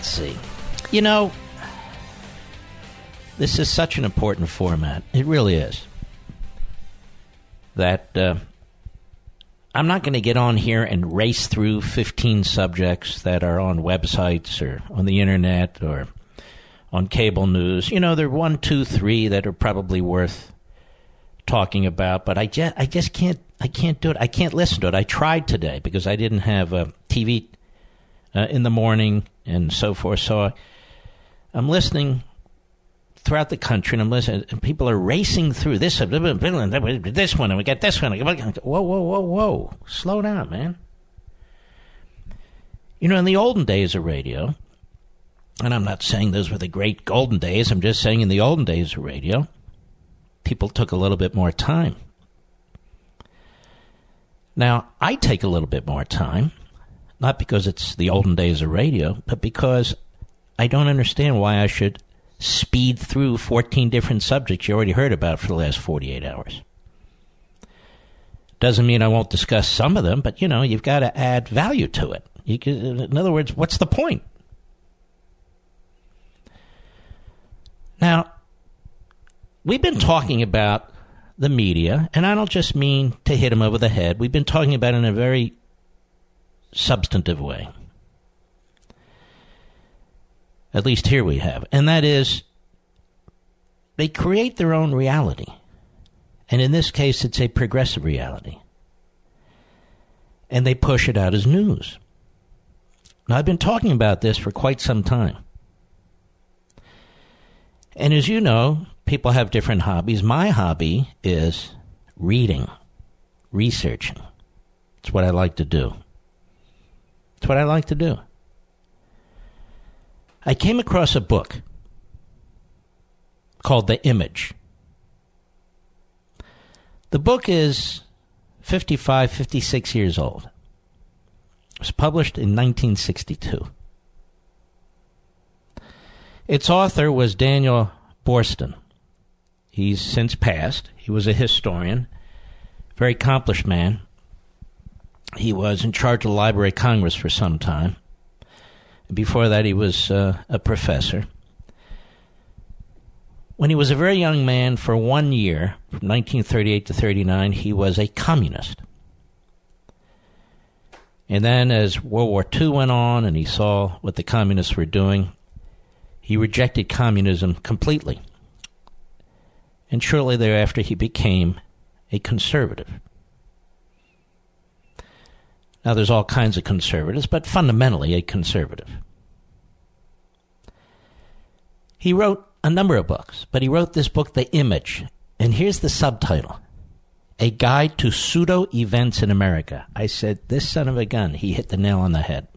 Let's see. You know, this is such an important format. It really is. That uh, I'm not going to get on here and race through 15 subjects that are on websites or on the internet or on cable news. You know, there are one, two, three that are probably worth talking about, but I just, I just can't, I can't do it. I can't listen to it. I tried today because I didn't have a TV uh, in the morning and so forth. So I'm listening throughout the country, and I'm listening, and people are racing through this, uh, this one, and we got this one. Whoa, whoa, whoa, whoa! Slow down, man. You know, in the olden days of radio, and I'm not saying those were the great golden days. I'm just saying in the olden days of radio, people took a little bit more time. Now, I take a little bit more time, not because it's the olden days of radio, but because I don't understand why I should speed through 14 different subjects you already heard about for the last 48 hours. Doesn't mean I won't discuss some of them, but you know, you've got to add value to it. Can, in other words, what's the point? Now, we've been talking about the media, and I don't just mean to hit them over the head. We've been talking about in a very substantive way. At least here we have. And that is, they create their own reality. And in this case, it's a progressive reality. And they push it out as news. Now, I've been talking about this for quite some time. And as you know, people have different hobbies. My hobby is reading, researching. It's what I like to do. It's what I like to do. I came across a book called The Image. The book is 55, 56 years old. It was published in 1962. Its author was Daniel Boorstin. He's since passed. He was a historian, very accomplished man. He was in charge of the Library of Congress for some time. Before that, he was uh, a professor. When he was a very young man, for one year, from 1938 to 39, he was a communist. And then, as World War II went on and he saw what the communists were doing, he rejected communism completely. And shortly thereafter, he became a conservative. Now, there's all kinds of conservatives, but fundamentally a conservative. He wrote a number of books, but he wrote this book, The Image. And here's the subtitle A Guide to Pseudo Events in America. I said, This son of a gun, he hit the nail on the head.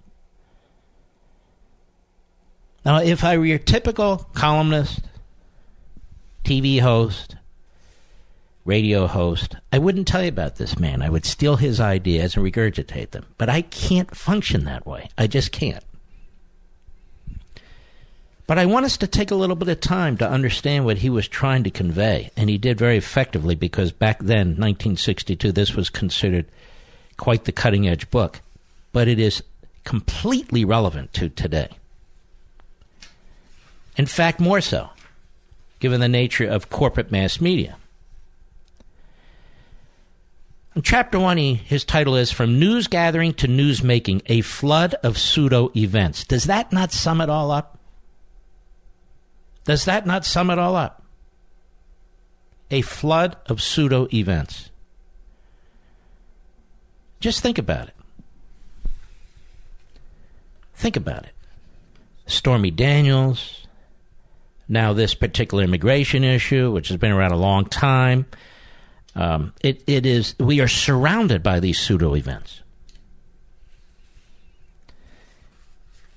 Now, if I were your typical columnist, TV host, radio host, I wouldn't tell you about this man. I would steal his ideas and regurgitate them. But I can't function that way. I just can't. But I want us to take a little bit of time to understand what he was trying to convey. And he did very effectively because back then, 1962, this was considered quite the cutting edge book. But it is completely relevant to today. In fact, more so, given the nature of corporate mass media. In chapter one, he, his title is From News Gathering to News Making A Flood of Pseudo Events. Does that not sum it all up? Does that not sum it all up? A flood of pseudo events. Just think about it. Think about it. Stormy Daniels, now this particular immigration issue, which has been around a long time. Um, it, it is we are surrounded by these pseudo events.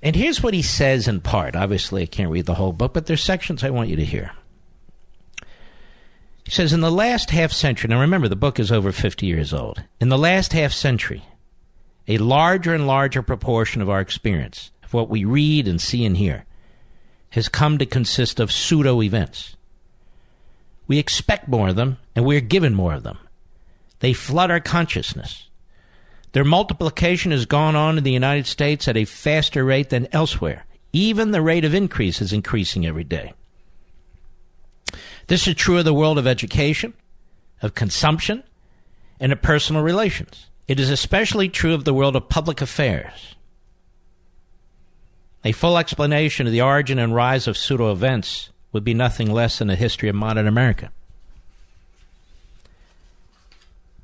And here's what he says in part. Obviously, I can't read the whole book, but there's sections I want you to hear. He says, in the last half century, now remember, the book is over 50 years old. In the last half century, a larger and larger proportion of our experience, of what we read and see and hear, has come to consist of pseudo events. We expect more of them, and we are given more of them. They flood our consciousness. Their multiplication has gone on in the United States at a faster rate than elsewhere. Even the rate of increase is increasing every day. This is true of the world of education, of consumption, and of personal relations. It is especially true of the world of public affairs. A full explanation of the origin and rise of pseudo events would be nothing less than a history of modern America.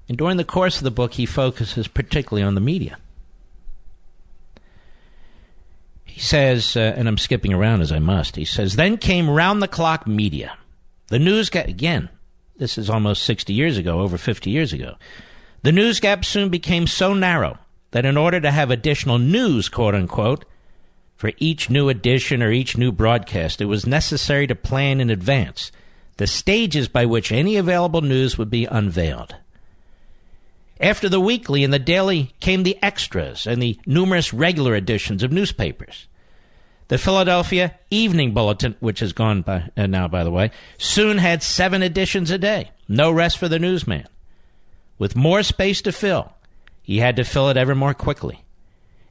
And during the course of the book, he focuses particularly on the media. He says, uh, and I'm skipping around as I must, he says, then came round the clock media. The news gap, again, this is almost 60 years ago, over 50 years ago. The news gap soon became so narrow that in order to have additional news, quote unquote, for each new edition or each new broadcast, it was necessary to plan in advance the stages by which any available news would be unveiled. After the weekly and the daily came the extras and the numerous regular editions of newspapers. The Philadelphia Evening Bulletin, which has gone by uh, now, by the way, soon had seven editions a day. No rest for the newsman. With more space to fill, he had to fill it ever more quickly.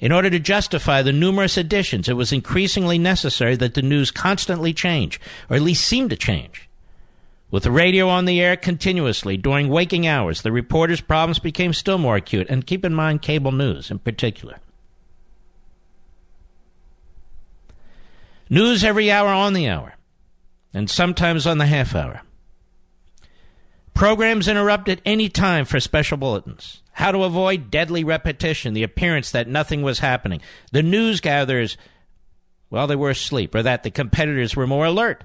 In order to justify the numerous editions, it was increasingly necessary that the news constantly change, or at least seem to change. With the radio on the air continuously during waking hours, the reporters' problems became still more acute, and keep in mind cable news in particular. News every hour on the hour, and sometimes on the half hour. Programs interrupted any time for special bulletins. How to avoid deadly repetition, the appearance that nothing was happening. The news gatherers, well, they were asleep, or that the competitors were more alert.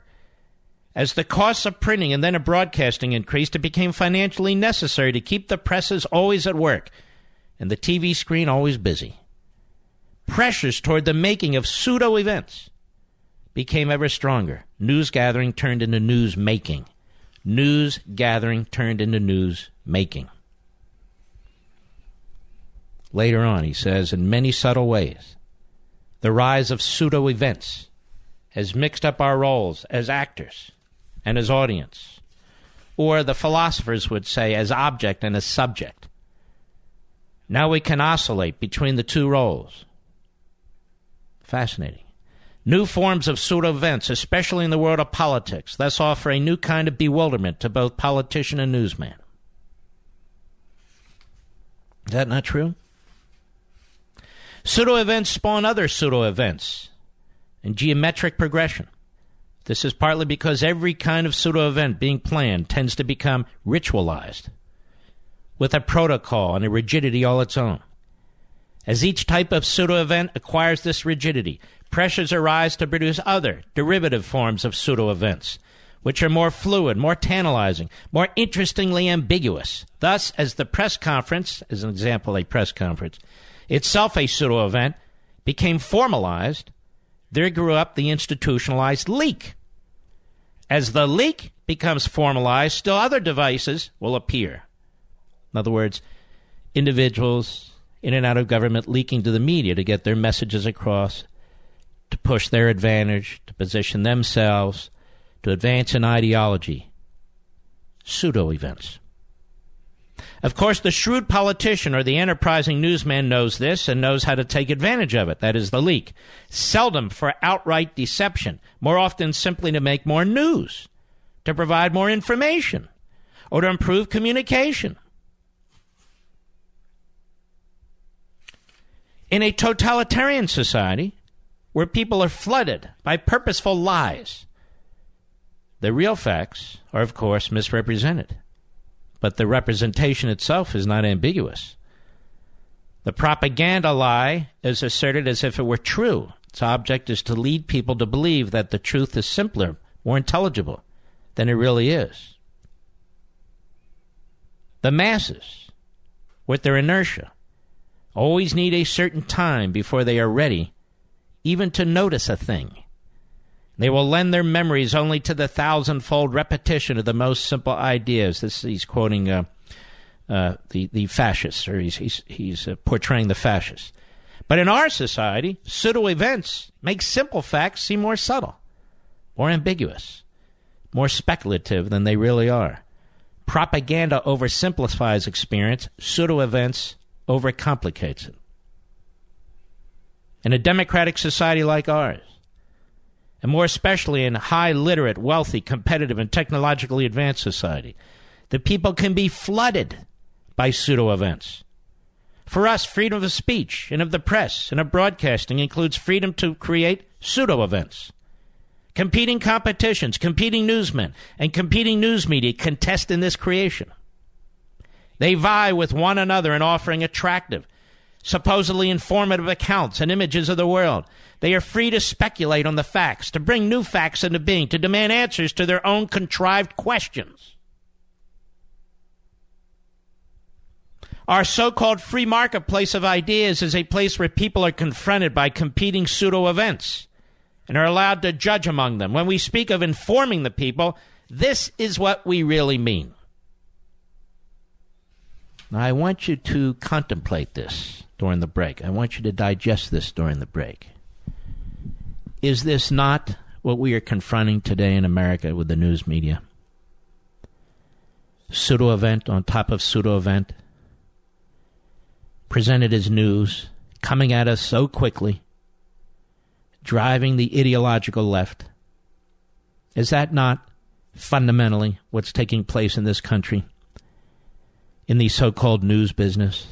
As the costs of printing and then of broadcasting increased, it became financially necessary to keep the presses always at work and the TV screen always busy. Pressures toward the making of pseudo events became ever stronger. News gathering turned into news making. News gathering turned into news making. Later on, he says, in many subtle ways, the rise of pseudo events has mixed up our roles as actors and as audience, or the philosophers would say, as object and as subject. Now we can oscillate between the two roles. Fascinating. New forms of pseudo events, especially in the world of politics, thus offer a new kind of bewilderment to both politician and newsman. Is that not true? Pseudo events spawn other pseudo events in geometric progression. This is partly because every kind of pseudo event being planned tends to become ritualized with a protocol and a rigidity all its own. As each type of pseudo event acquires this rigidity, pressures arise to produce other, derivative forms of pseudo events, which are more fluid, more tantalizing, more interestingly ambiguous. Thus, as the press conference, as an example, a press conference, itself a pseudo event, became formalized, there grew up the institutionalized leak. As the leak becomes formalized, still other devices will appear. In other words, individuals, in and out of government leaking to the media to get their messages across, to push their advantage, to position themselves, to advance an ideology. Pseudo events. Of course, the shrewd politician or the enterprising newsman knows this and knows how to take advantage of it. That is the leak. Seldom for outright deception, more often simply to make more news, to provide more information, or to improve communication. In a totalitarian society where people are flooded by purposeful lies, the real facts are, of course, misrepresented. But the representation itself is not ambiguous. The propaganda lie is asserted as if it were true. Its object is to lead people to believe that the truth is simpler, more intelligible than it really is. The masses, with their inertia, always need a certain time before they are ready, even to notice a thing. They will lend their memories only to the thousandfold repetition of the most simple ideas. This he's quoting uh, uh, the the fascists, or he's he's, he's uh, portraying the fascists. But in our society, pseudo events make simple facts seem more subtle, more ambiguous, more speculative than they really are. Propaganda oversimplifies experience. Pseudo events overcomplicates it. In a democratic society like ours, and more especially in a high literate, wealthy, competitive, and technologically advanced society, the people can be flooded by pseudo events. For us, freedom of speech and of the press and of broadcasting includes freedom to create pseudo events. Competing competitions, competing newsmen, and competing news media contest in this creation. They vie with one another in offering attractive, supposedly informative accounts and images of the world. They are free to speculate on the facts, to bring new facts into being, to demand answers to their own contrived questions. Our so called free marketplace of ideas is a place where people are confronted by competing pseudo events and are allowed to judge among them. When we speak of informing the people, this is what we really mean. Now, I want you to contemplate this during the break. I want you to digest this during the break. Is this not what we are confronting today in America with the news media? Pseudo event on top of pseudo event, presented as news, coming at us so quickly driving the ideological left. Is that not fundamentally what's taking place in this country? In the so called news business?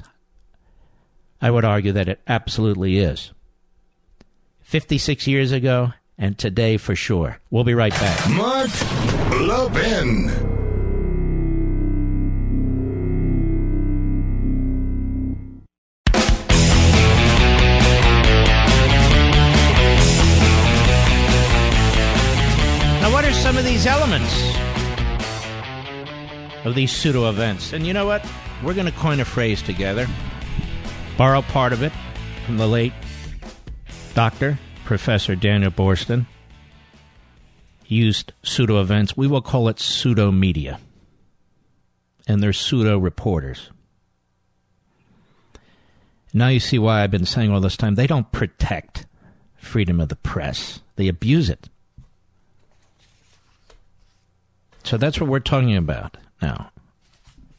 I would argue that it absolutely is. 56 years ago and today for sure. We'll be right back. Mark Levin. Now, what are some of these elements of these pseudo events. And you know what? We're going to coin a phrase together, borrow part of it from the late Dr. Professor Daniel Boorstin. He used pseudo events. We will call it pseudo media. And they're pseudo reporters. Now you see why I've been saying all this time they don't protect freedom of the press, they abuse it. So that's what we're talking about now.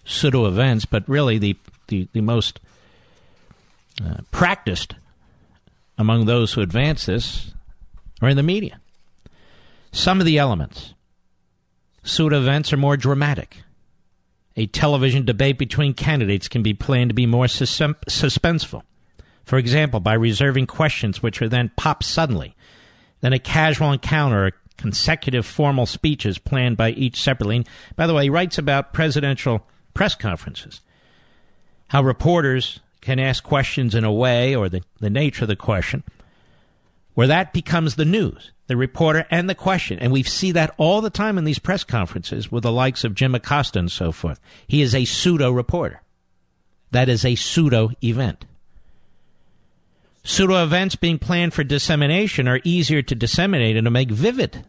Pseudo events, but really the, the, the most uh, practiced among those who advance this are in the media. Some of the elements. Pseudo events are more dramatic. A television debate between candidates can be planned to be more suspenseful. For example, by reserving questions which are then pop suddenly. Then a casual encounter consecutive formal speeches planned by each separately. By the way, he writes about presidential press conferences, how reporters can ask questions in a way or the, the nature of the question where that becomes the news, the reporter and the question. And we see that all the time in these press conferences with the likes of Jim Acosta and so forth. He is a pseudo reporter. That is a pseudo event. Pseudo events being planned for dissemination are easier to disseminate and to make vivid,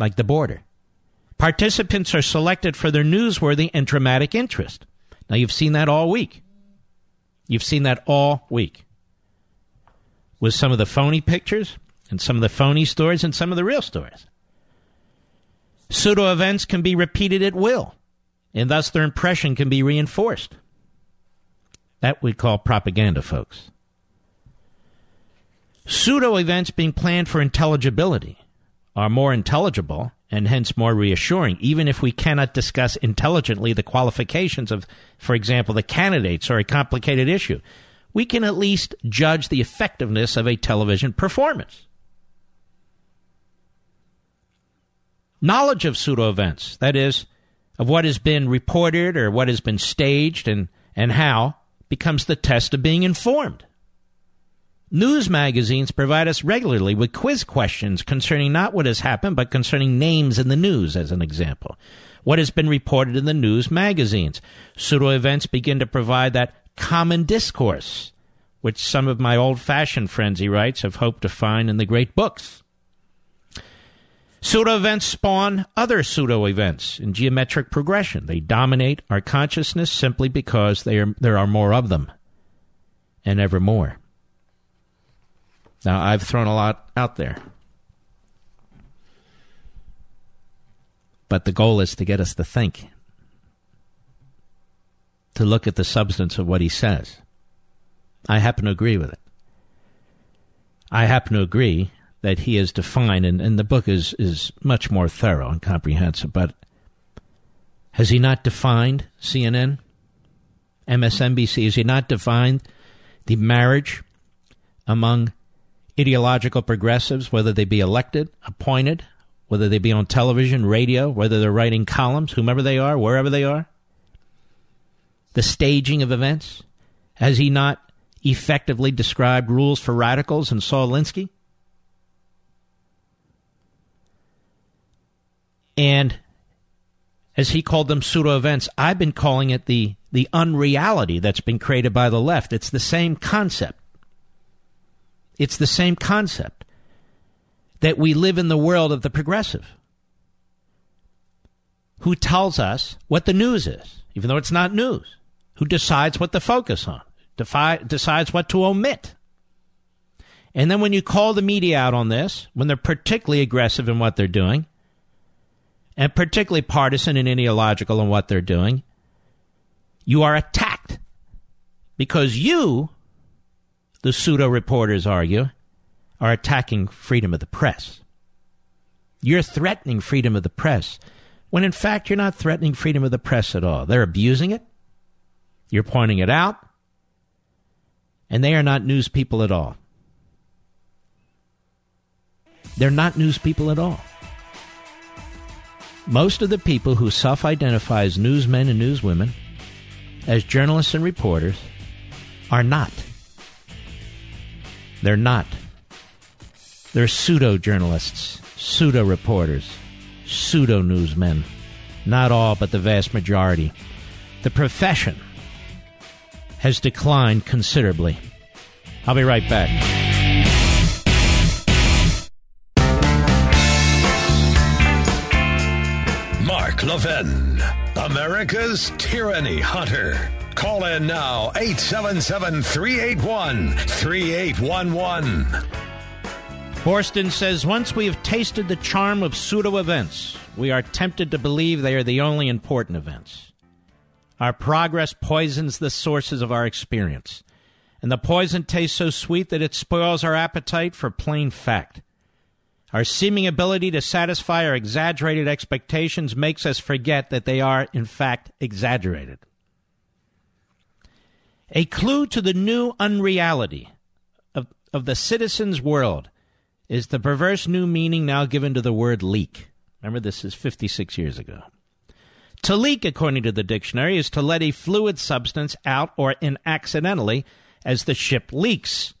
like the border. Participants are selected for their newsworthy and dramatic interest. Now, you've seen that all week. You've seen that all week. With some of the phony pictures, and some of the phony stories, and some of the real stories. Pseudo events can be repeated at will, and thus their impression can be reinforced. That we call propaganda, folks. Pseudo events being planned for intelligibility are more intelligible and hence more reassuring, even if we cannot discuss intelligently the qualifications of, for example, the candidates or a complicated issue. We can at least judge the effectiveness of a television performance. Knowledge of pseudo events, that is, of what has been reported or what has been staged and, and how, becomes the test of being informed. News magazines provide us regularly with quiz questions concerning not what has happened, but concerning names in the news, as an example. What has been reported in the news magazines? Pseudo events begin to provide that common discourse. which some of my old fashioned friends, he writes, have hoped to find in the great books. Pseudo events spawn other pseudo events in geometric progression. They dominate our consciousness simply because are, there are more of them and ever more. Now, I've thrown a lot out there. But the goal is to get us to think, to look at the substance of what he says. I happen to agree with it. I happen to agree that he has defined, and, and the book is, is much more thorough and comprehensive, but has he not defined CNN, MSNBC? Has he not defined the marriage among ideological progressives, whether they be elected, appointed, whether they be on television, radio, whether they're writing columns, whomever they are, wherever they are? The staging of events? Has he not effectively described rules for radicals in Saul Alinsky? And as he called them pseudo events, I've been calling it the, the unreality that's been created by the left. It's the same concept. It's the same concept that we live in the world of the progressive who tells us what the news is, even though it's not news, who decides what to focus on, defi- decides what to omit. And then when you call the media out on this, when they're particularly aggressive in what they're doing, and particularly partisan and ideological in what they're doing, you are attacked because you, the pseudo reporters argue, are attacking freedom of the press. You're threatening freedom of the press when in fact you're not threatening freedom of the press at all. They're abusing it. You're pointing it out. And they are not news people at all. They're not news people at all. Most of the people who self identify as newsmen and newswomen, as journalists and reporters, are not. They're not. They're pseudo journalists, pseudo reporters, pseudo newsmen. Not all, but the vast majority. The profession has declined considerably. I'll be right back. Mark Levin, America's Tyranny Hunter. Call in now, 877 381 3811. Boorstin says once we have tasted the charm of pseudo events, we are tempted to believe they are the only important events. Our progress poisons the sources of our experience, and the poison tastes so sweet that it spoils our appetite for plain fact. Our seeming ability to satisfy our exaggerated expectations makes us forget that they are, in fact, exaggerated. A clue to the new unreality of, of the citizen's world is the perverse new meaning now given to the word leak. Remember, this is 56 years ago. To leak, according to the dictionary, is to let a fluid substance out or in accidentally as the ship leaks.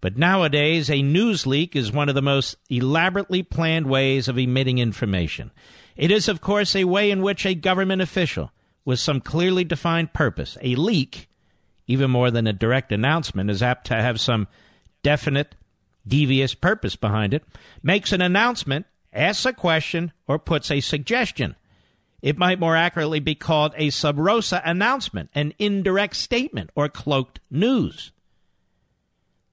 But nowadays, a news leak is one of the most elaborately planned ways of emitting information. It is, of course, a way in which a government official, with some clearly defined purpose, a leak, even more than a direct announcement, is apt to have some definite, devious purpose behind it, makes an announcement, asks a question, or puts a suggestion. It might more accurately be called a sub rosa announcement, an indirect statement, or cloaked news.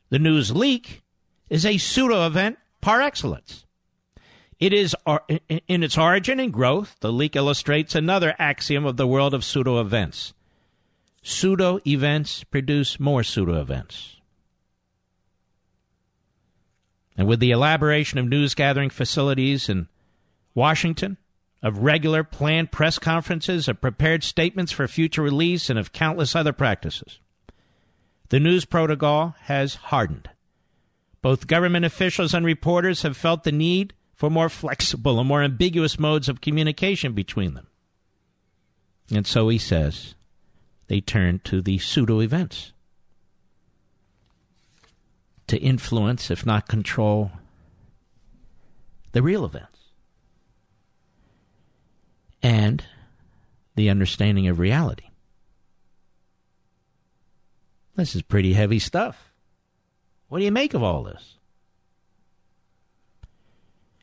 The news leak is a pseudo event par excellence. It is in its origin and growth, the leak illustrates another axiom of the world of pseudo events. Pseudo events produce more pseudo events. And with the elaboration of news gathering facilities in Washington, of regular planned press conferences, of prepared statements for future release, and of countless other practices, the news protocol has hardened. Both government officials and reporters have felt the need for more flexible and more ambiguous modes of communication between them. And so he says they turn to the pseudo events to influence, if not control, the real events and the understanding of reality. This is pretty heavy stuff. What do you make of all this?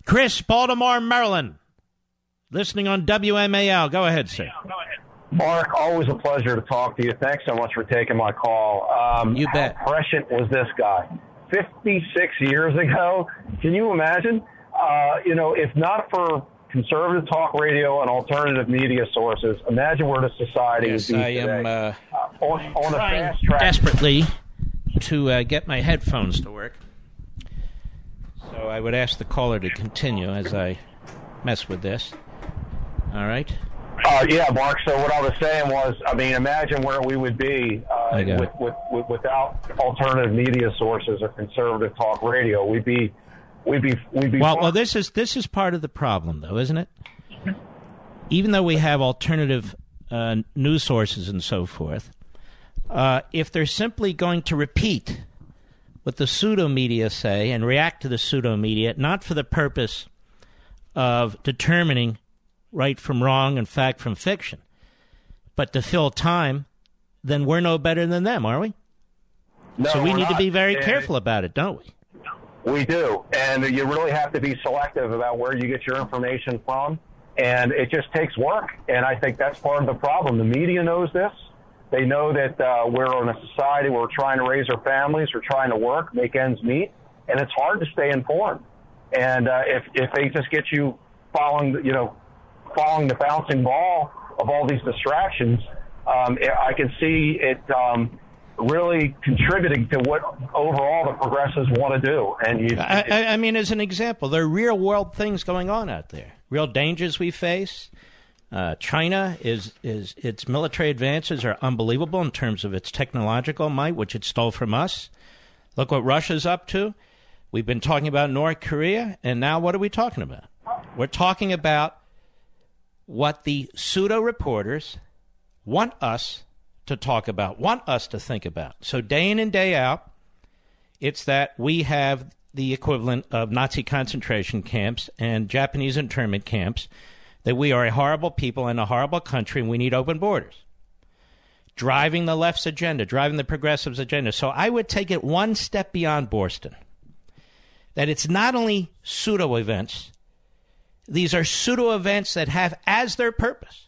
Chris, Baltimore, Maryland, listening on WMAL. Go ahead, sir. Mark, always a pleasure to talk to you. Thanks so much for taking my call. Um, You bet. How prescient was this guy? 56 years ago. Can you imagine? Uh, you know, if not for conservative talk radio and alternative media sources, imagine where the society Yes, would be I today. am uh, Uh, on, on a trying fast track. desperately to uh, get my headphones to work. So I would ask the caller to continue as I mess with this. All right. Uh, yeah, Mark. So what I was saying was, I mean, imagine where we would be uh, with, with, with, without alternative media sources or conservative talk radio. We'd be, we'd be, we'd be. Well, far- well, this is this is part of the problem, though, isn't it? Even though we have alternative uh, news sources and so forth, uh, if they're simply going to repeat what the pseudo media say and react to the pseudo media, not for the purpose of determining right from wrong and fact from fiction, but to fill time, then we're no better than them, are we? No, so we need to be very And careful about it, don't we? We do, and you really have to be selective about where you get your information from, and it just takes work. And I think that's part of the problem. The media knows this. They know that uh, we're in a society where we're trying to raise our families, we're trying to work, make ends meet, and it's hard to stay informed. And uh, if if they just get you following, you know, following the bouncing ball of all these distractions, um, I can see it um, really contributing to what overall the progressives want to do. And you, I, I, mean, as an example, there are real world things going on out there, real dangers we face. Uh, China is is its military advances are unbelievable in terms of its technological might, which it stole from us. Look what Russia's up to. We've been talking about North Korea, and now what are we talking about? We're talking about what the pseudo reporters want us to talk about, want us to think about. So day in and day out, it's that we have the equivalent of Nazi concentration camps and Japanese internment camps, that we are a horrible people and a horrible country and we need open borders. Driving the left's agenda, driving the progressives' agenda. So I would take it one step beyond Boorstin. That it's not only pseudo events, these are pseudo events that have as their purpose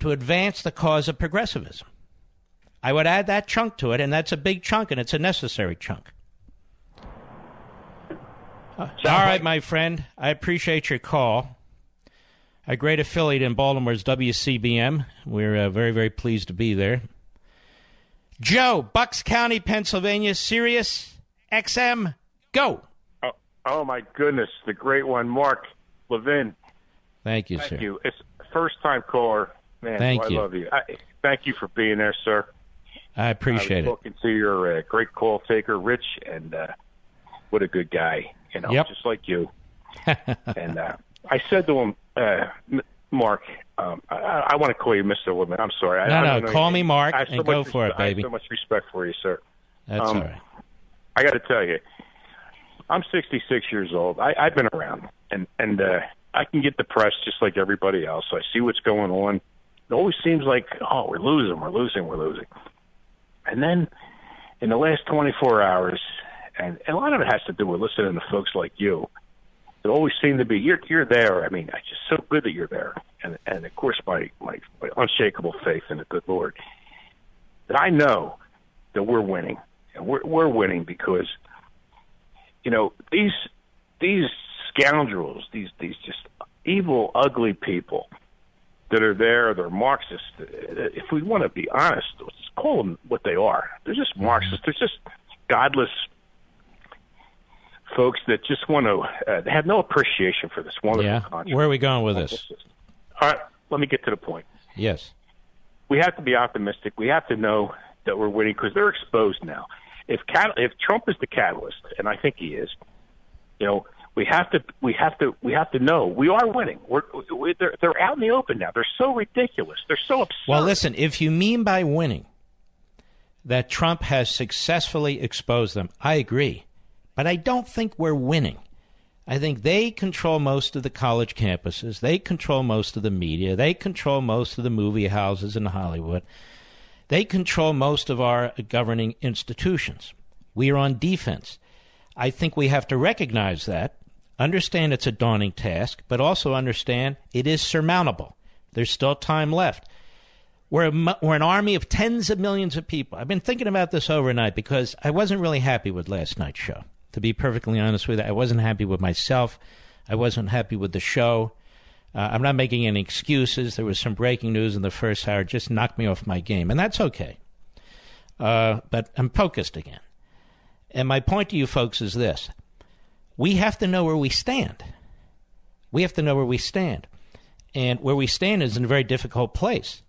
to advance the cause of progressivism. I would add that chunk to it, and that's a big chunk, and it's a necessary chunk. Uh, all right, my friend. I appreciate your call. A great affiliate in Baltimore is WCBM. We're uh, very, very pleased to be there. Joe, Bucks County, Pennsylvania, Sirius XM, go. Oh, oh my goodness, the great one, Mark Levin. Thank you, Thank sir. you. It's first time caller. Man, Thank I you. love you. I, thank you for being there, sir. I appreciate it. I it. talking to your uh, great call taker, Rich, and uh, what a good guy. You know, Yep. just like you. and uh, I said to him, uh, Mark, um, I, I want to call you Mr. Levin. I'm sorry. I, No, I no, don't call you. me Mark I and so go much for it, respe- I have baby. so much respect for you, sir. That's Um, all right. I got to tell you, I'm 66 years old. I, I've been around, and and uh, I can get depressed just like everybody else. I see what's going on. It always seems like, oh, we're losing, we're losing, we're losing. And then in the last 24 hours, and, and a lot of it has to do with listening to folks like you. It always seemed to be you're you're there. I mean, it's just so good that you're there, and and of course my my, my unshakable faith in the good Lord. That I know that we're winning, and we're we're winning because you know these these scoundrels, these these just evil, ugly people that are there, they're Marxists. If we want to be honest, let's call them what they are. They're just Marxists. They're just godless folks that just want to uh, they have no appreciation for this wonderful Yeah. country. Where are we going with this? All right, let me get to the point Yes. we have to be optimistic. We have to know that we're winning because they're exposed now. If cat- if Trump is the catalyst, and I think he is, you know, we have to we have to we have to know we are winning. We're, we, they're they're out in the open now. They're so ridiculous. They're so absurd. Well, listen, if you mean by winning that Trump has successfully exposed them, I agree. But I don't think we're winning. I think they control most of the college campuses. They control most of the media. They control most of the movie houses in Hollywood. They control most of our governing institutions. We are on defense. I think we have to recognize that, understand it's a daunting task, but also understand it is surmountable. There's still time left. We're, a, we're an army of tens of millions of people. I've been thinking about this overnight because I wasn't really happy with last night's show. To be perfectly honest with you, I wasn't happy with myself. I wasn't happy with the show. Uh, I'm not making any excuses. There was some breaking news in the first hour, just knocked me off my game, and that's okay. Uh, but I'm focused again. And my point to you folks is this we have to know where we stand. We have to know where we stand. And where we stand is in a very difficult place.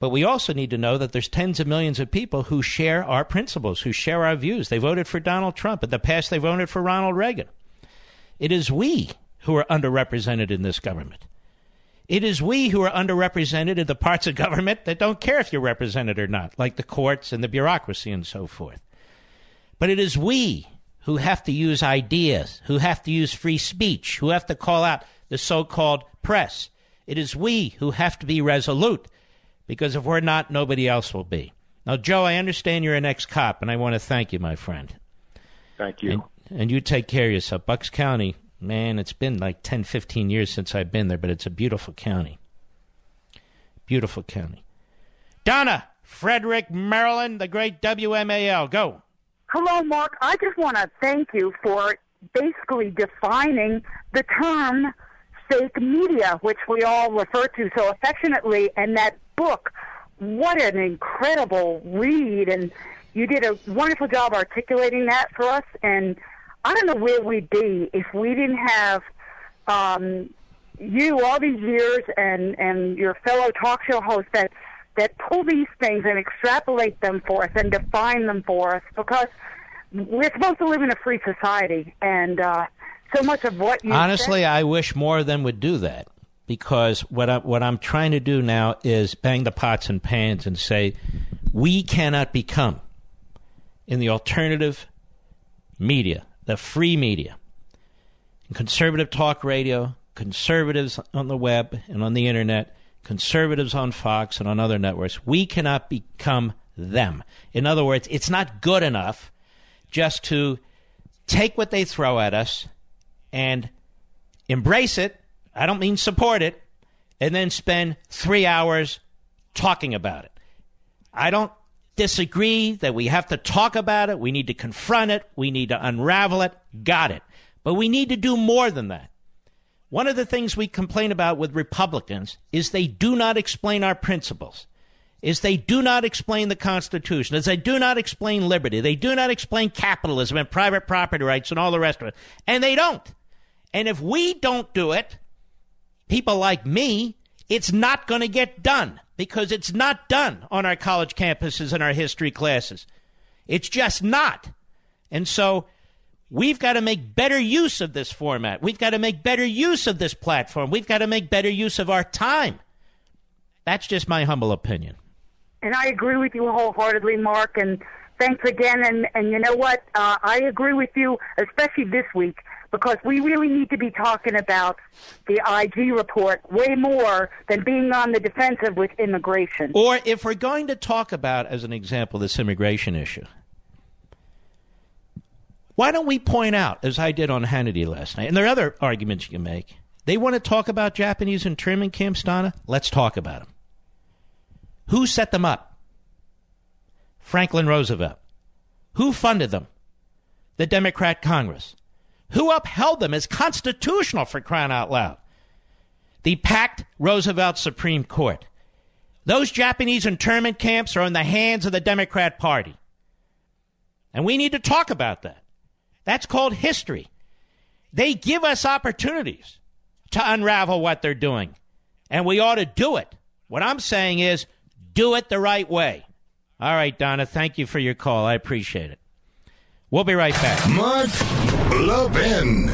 But we also need to know that there's tens of millions of people who share our principles, who share our views. They voted for Donald Trump. In the past, they voted for Ronald Reagan. It is we who are underrepresented in this government. It is we who are underrepresented in the parts of government that don't care if you're represented or not, like the courts and the bureaucracy and so forth. But it is we who have to use ideas, who have to use free speech, who have to call out the so called press. It is we who have to be resolute, because if we're not, nobody else will be. Now, Joe, I understand you're an ex cop, and I want to thank you, my friend. Thank you. And, and you take care of yourself. Bucks County, man, it's been like 10, 15 years since I've been there, but it's a beautiful county. Beautiful county. Donna, Frederick, Maryland, the great WMAL. Go. Hello, Mark. I just want to thank you for basically defining the term fake media, which we all refer to so affectionately, and that book. What an incredible read, and you did a wonderful job articulating that for us. And I don't know where we'd be if we didn't have um, you all these years and and your fellow talk show hosts that that pull these things and extrapolate them for us and define them for us because we're supposed to live in a free society and uh, so much of what you honestly said, I wish more of them would do that because what I, what I'm trying to do now is bang the pots and pans and say we cannot become in the alternative media, the free media, conservative talk radio, conservatives on the web and on the internet, conservatives on Fox and on other networks. We cannot become them. In other words, it's not good enough just to take what they throw at us and embrace it. I don't mean support it, and then spend three hours talking about it. I don't disagree that we have to talk about it. We need to confront it. We need to unravel it. Got it. But we need to do more than that. One of the things we complain about with Republicans is they do not explain our principles. Is they do not explain the Constitution, is they do not explain liberty, they do not explain capitalism and private property rights and all the rest of it. And they don't. And if we don't do it, people like me, it's not going to get done because it's not done on our college campuses and our history classes. It's just not. And so we've got to make better use of this format. We've got to make better use of this platform. We've got to make better use of our time. That's just my humble opinion. And I agree with you wholeheartedly, Mark. And thanks again. And and you know what? Uh, I agree with you, especially this week, because we really need to be talking about the IG report way more than being on the defensive with immigration. Or if we're going to talk about, as an example, this immigration issue, why don't we point out, as I did on Hannity last night, and there are other arguments you can make. They want to talk about Japanese internment camps, Donna? Let's talk about them. Who set them up? Franklin Roosevelt. Who funded them? The Democrat Congress. Who upheld them as constitutional for crying out loud? The packed Roosevelt Supreme Court. Those Japanese internment camps are in the hands of the Democrat Party. And we need to talk about that. That's called history. They give us opportunities to unravel what they're doing, and we ought to do it. What I'm saying is do it the right way. All right, Donna, thank you for your call. I appreciate it. We'll be right back. Mark Levin.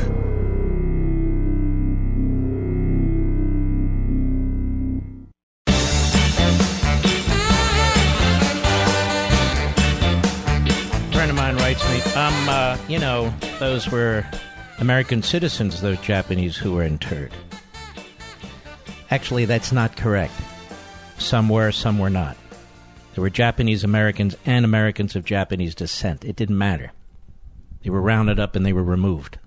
A friend of mine writes me, um, uh, you know, those were American citizens, those Japanese who were interred. Actually, that's not correct. Some were, some were not. There were Japanese Americans and Americans of Japanese descent. It didn't matter. They were rounded up and they were removed.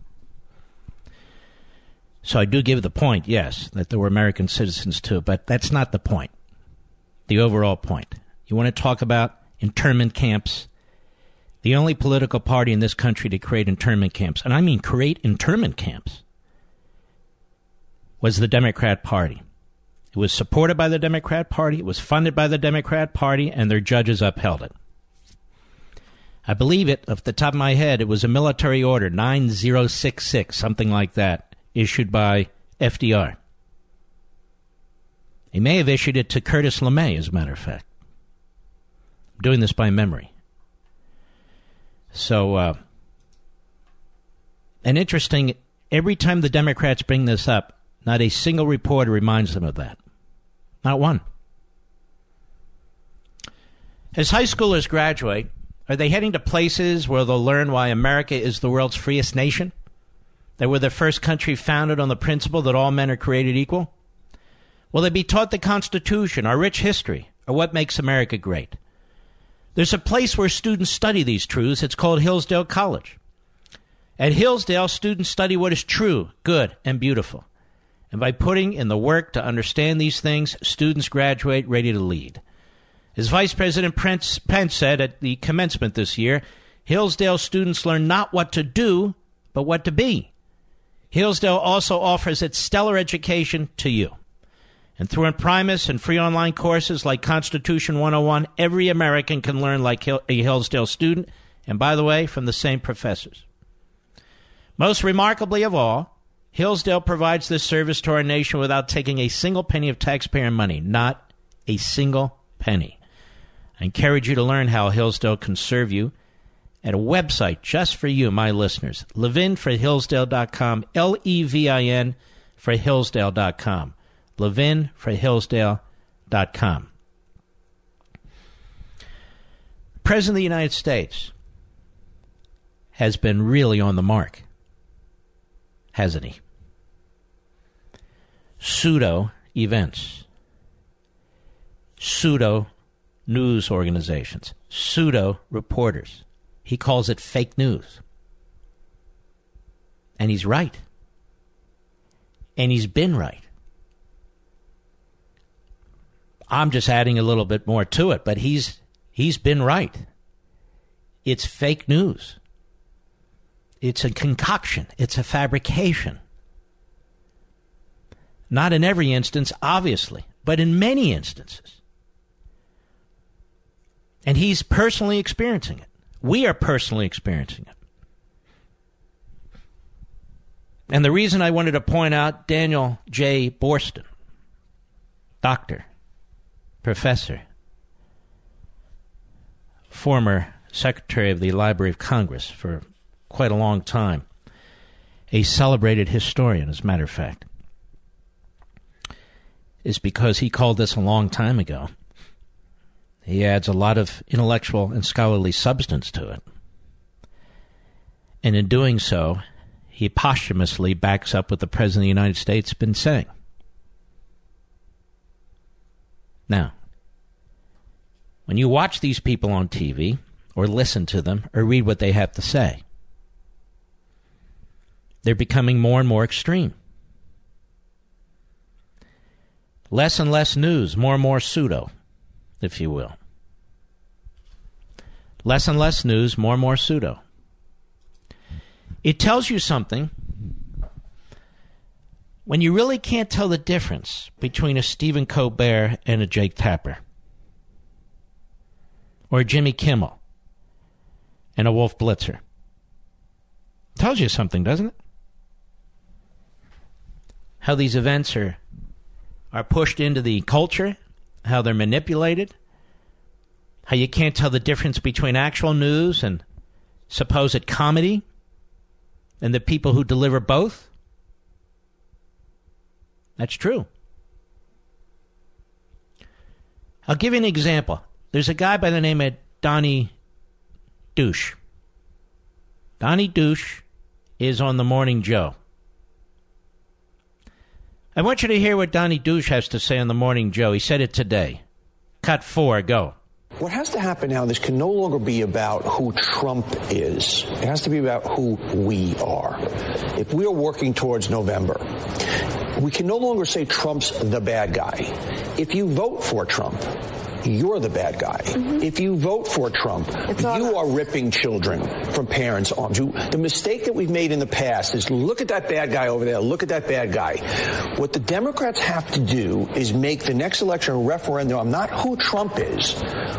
So I do give the point, yes, that there were American citizens too, but that's not the point. The overall point. You want to talk about internment camps? The only political party in this country to create internment camps, and I mean create internment camps, was the Democrat Party. It was supported by the Democrat Party, it was funded by the Democrat Party, and their judges upheld it. I believe it, off the top of my head, it was a military order, 9066, something like that, issued by FDR. He may have issued it to Curtis LeMay, as a matter of fact. I'm doing this by memory. So, uh, and interesting, every time the Democrats bring this up, not a single reporter reminds them of that. Not one. As high schoolers graduate, are they heading to places where they'll learn why America is the world's freest nation? That we're the first country founded on the principle that all men are created equal? Will they be taught the Constitution, our rich history, or what makes America great? There's a place where students study these truths. It's called Hillsdale College. At Hillsdale, students study what is true, good, and beautiful. And by putting in the work to understand these things, students graduate ready to lead. As Vice President Pence, said at the commencement this year, Hillsdale students learn not what to do, but what to be. Hillsdale also offers its stellar education to you. And through Imprimis and free online courses like Constitution 101, every American can learn like a Hillsdale student, and by the way, from the same professors. Most remarkably of all, Hillsdale provides this service to our nation without taking a single penny of taxpayer money, not a single penny. I encourage you to learn how Hillsdale can serve you at a website just for you, my listeners. Levin for L E V I N for Hillsdale.com. Levin for. President of the United States has been really on the mark, hasn't he? pseudo events, pseudo news organizations, pseudo reporters. He calls it fake news. And he's right. And he's been right. I'm just adding a little bit more to it, but he's he's been right. It's fake news. It's a concoction. It's a fabrication. Not in every instance, obviously, but in many instances. And he's personally experiencing it. We are personally experiencing it. And the reason I wanted to point out Daniel J. Boorstin, doctor, professor, former Secretary of the Library of Congress for quite a long time, a celebrated historian, as a matter of fact is because he called this a long time ago. He adds a lot of intellectual and scholarly substance to it. And in doing so, he posthumously backs up what the President of the United States has been saying. Now, when you watch these people on TV, or listen to them, or read what they have to say, they're becoming more and more extreme. Less and less news, more and more pseudo, if you will. Less and less news, more and more pseudo. It tells you something when you really can't tell the difference between a Stephen Colbert and a Jake Tapper, or a Jimmy Kimmel and a Wolf Blitzer. Tells you something, doesn't it? How these events are are pushed into the culture, how they're manipulated, how you can't tell the difference between actual news and supposed comedy, and the people who deliver both. That's true. I'll give you an example. There's a guy by the name of Donnie Douche. Donnie Douche is on the Morning Joe. I want you to hear what Donnie Douche has to say on the Morning Joe. He said it today. Cut four, go. What has to happen now, this can no longer be about who Trump is. It has to be about who we are. If we are working towards November, we can no longer say Trump's the bad guy. If you vote for Trump, you're the bad guy. Mm-hmm. If you vote for Trump, you are ripping children from parents' arms. You, the mistake that we've made in the past is look at that bad guy over there, look at that bad guy. What the Democrats have to do is make the next election a referendum on not who Trump is,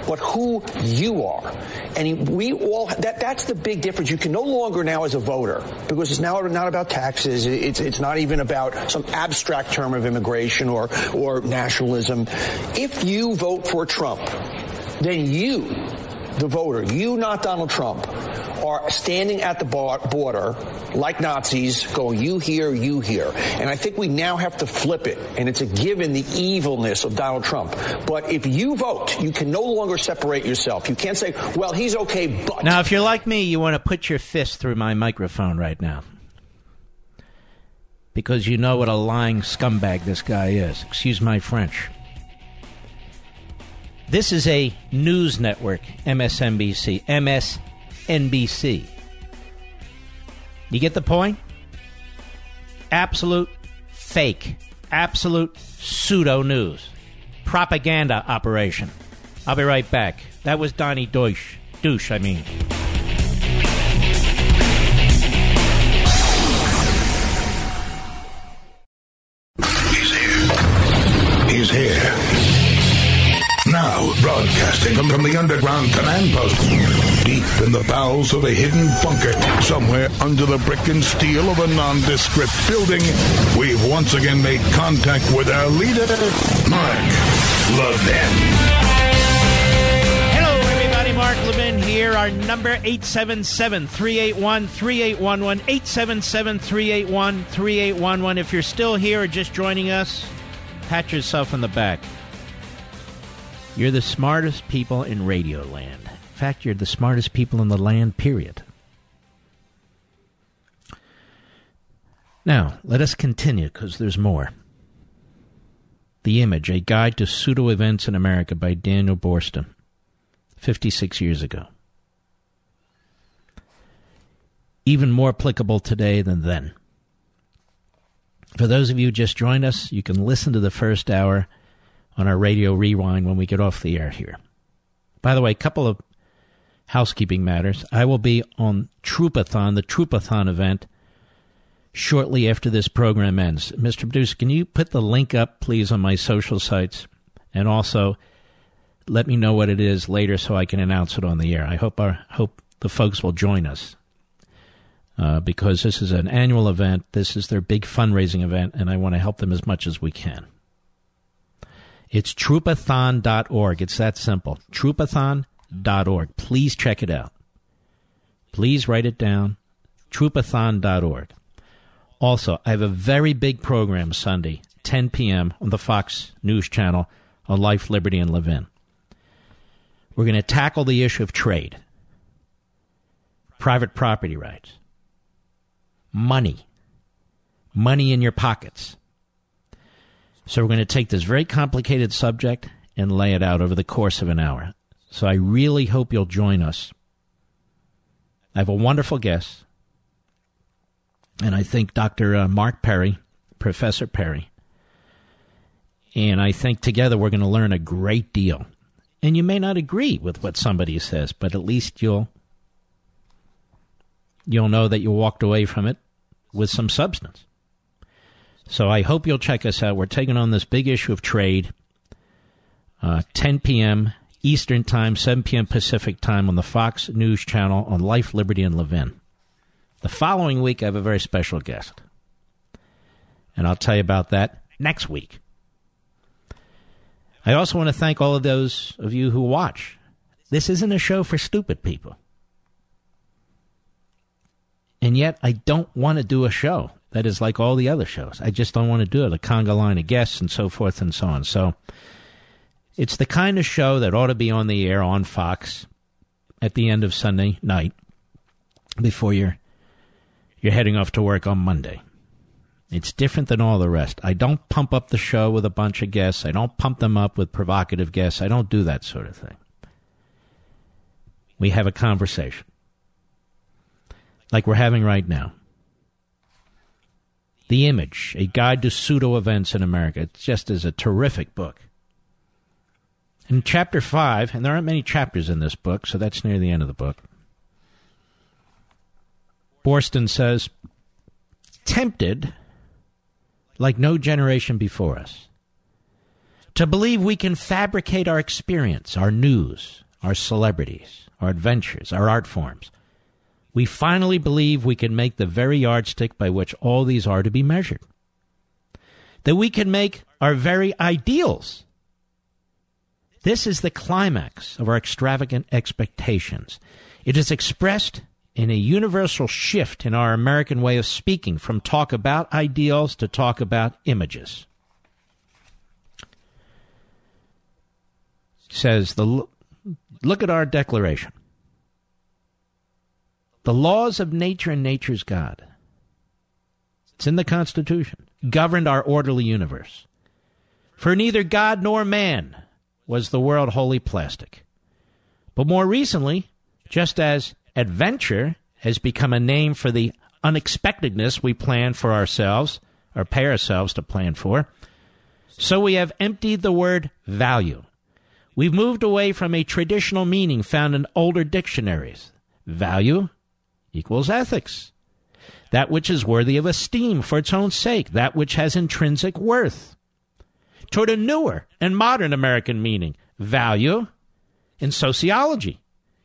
but who you are. And we all, that, that's the big difference. You can no longer now as a voter, because it's now not about taxes, it's, it's not even about some abstract term of immigration or, or nationalism. If you vote for Trump, then you, the voter, you not Donald Trump, are standing at the border like Nazis going, you here, you here. And I think we now have to flip it. And it's a given the evilness of Donald Trump. But if you vote, you can no longer separate yourself. You can't say, well, he's okay, but. Now, if you're like me, you want to put your fist through my microphone right now. Because you know what a lying scumbag this guy is. Excuse my French. This is a news network, MSNBC. MSNBC. You get the point? Absolute fake. Absolute pseudo news. Propaganda operation. I'll be right back. That was Donnie Deutsch. Douche, I mean. Broadcasting from, the underground command post, deep in the bowels of a hidden bunker, somewhere under the brick and steel of a nondescript building, we've once again made contact with our leader, Mark Levin. Hello, everybody. Mark Levin here. Our number 877-381-3811. 877-381-3811. If you're still here or just joining us, pat yourself on the back. You're the smartest people in radio land. In fact, you're the smartest people in the land, period. Now, let us continue because there's more. The Image, A Guide to Pseudo Events in America by Daniel Boorstin, 56 years ago. Even more applicable today than then. For those of you who just joined us, you can listen to the first hour on our radio rewind when we get off the air here. By the way, a couple of housekeeping matters. I will be on Troopathon, the Troopathon event, shortly after this program ends. Mr. Producer, can you put the link up, please, on my social sites? And also, let me know what it is later so I can announce it on the air. I hope our, hope the folks will join us. Uh, because this is an annual event. This is their big fundraising event, and I want to help them as much as we can. It's troopathon.org. It's that simple. Troopathon.org. Please check it out. Please write it down. Troopathon.org. Also, I have a very big program Sunday, 10 p.m. on the Fox News Channel on Life, Liberty, and Levin. We're going to tackle the issue of trade, private property rights, money, money in your pockets so we're going to take this very complicated subject and lay it out over the course of an hour. So I really hope you'll join us. I have a wonderful guest, and I think Dr. Uh, Mark Perry, Professor Perry, and I think together we're going to learn a great deal. And you may not agree with what somebody says, but at least you'll you'll know that you walked away from it with some substance. So I hope you'll check us out. We're taking on this big issue of trade. Uh, 10 p.m. Eastern Time, 7 p.m. Pacific Time on the Fox News Channel on Life, Liberty, and Levin. The following week, I have a very special guest. And I'll tell you about that next week. I also want to thank all of those of you who watch. This isn't a show for stupid people. And yet, I don't want to do a show that is like all the other shows. I just don't want to do it. A conga line of guests and so forth and so on. So it's the kind of show that ought to be on the air on Fox at the end of Sunday night before you're you're heading off to work on Monday. It's different than all the rest. I don't pump up the show with a bunch of guests. I don't pump them up with provocative guests. I don't do that sort of thing. we have a conversation like we're having right now. The Image, A Guide to Pseudo Events in America. It just is a terrific book. In chapter 5, and there aren't many chapters in this book, so that's near the end of the book, Boorstin says, tempted like no generation before us to believe we can fabricate our experience, our news, our celebrities, our adventures, our art forms. We finally believe we can make the very yardstick by which all these are to be measured. That we can make our very ideals. This is the climax of our extravagant expectations. It is expressed in a universal shift in our American way of speaking from talk about ideals to talk about images. Says the look at our declaration. The laws of nature and nature's God. It's in the Constitution. Governed our orderly universe. For neither God nor man was the world wholly plastic. But more recently, just as adventure has become a name for the unexpectedness we plan for ourselves or pay ourselves to plan for. So we have emptied the word value. We've moved away from a traditional meaning found in older dictionaries. Value equals ethics. That which is worthy of esteem for its own sake, that which has intrinsic worth. Toward a newer and modern American meaning, value in sociology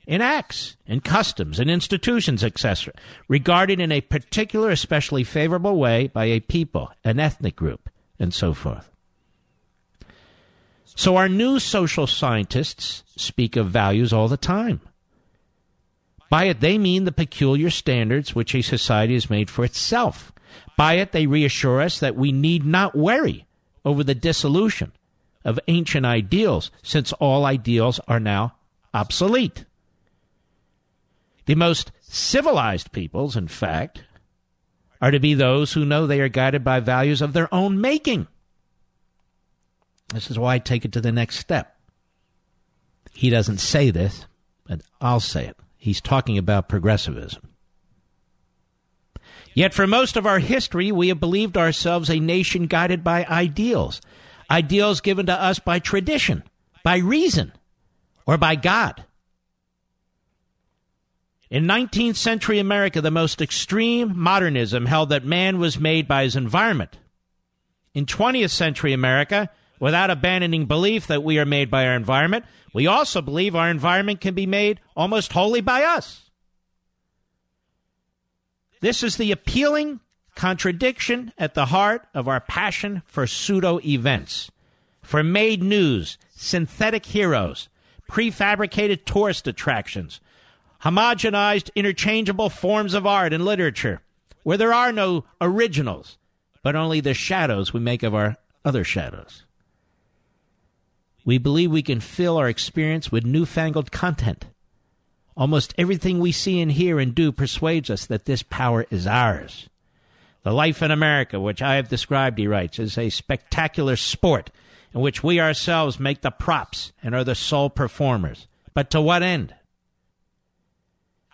in acts, in customs, in institutions, etc., regarded in a particular, especially favorable way by a people, an ethnic group, and so forth. So our new social scientists speak of values all the time. By it, they mean the peculiar standards which a society has made for itself. By it, they reassure us that we need not worry over the dissolution of ancient ideals, since all ideals are now obsolete. The most civilized peoples, in fact, are to be those who know they are guided by values of their own making. This is why I take it to the next step. He doesn't say this, but I'll say it. He's talking about progressivism. Yet for most of our history, we have believed ourselves a nation guided by ideals, ideals given to us by tradition, by reason, or by God. In 19th century America, the most extreme modernism held that man was made by his environment. In 20th century America, without abandoning belief that we are made by our environment, we also believe our environment can be made almost wholly by us. This is the appealing contradiction at the heart of our passion for pseudo events, for made news, synthetic heroes, prefabricated tourist attractions, homogenized, interchangeable forms of art and literature, where there are no originals, but only the shadows we make of our other shadows. We believe we can fill our experience with newfangled content. Almost everything we see and hear and do persuades us that this power is ours. The life in America, which I have described, he writes, is a spectacular sport in which we ourselves make the props and are the sole performers. But to what end?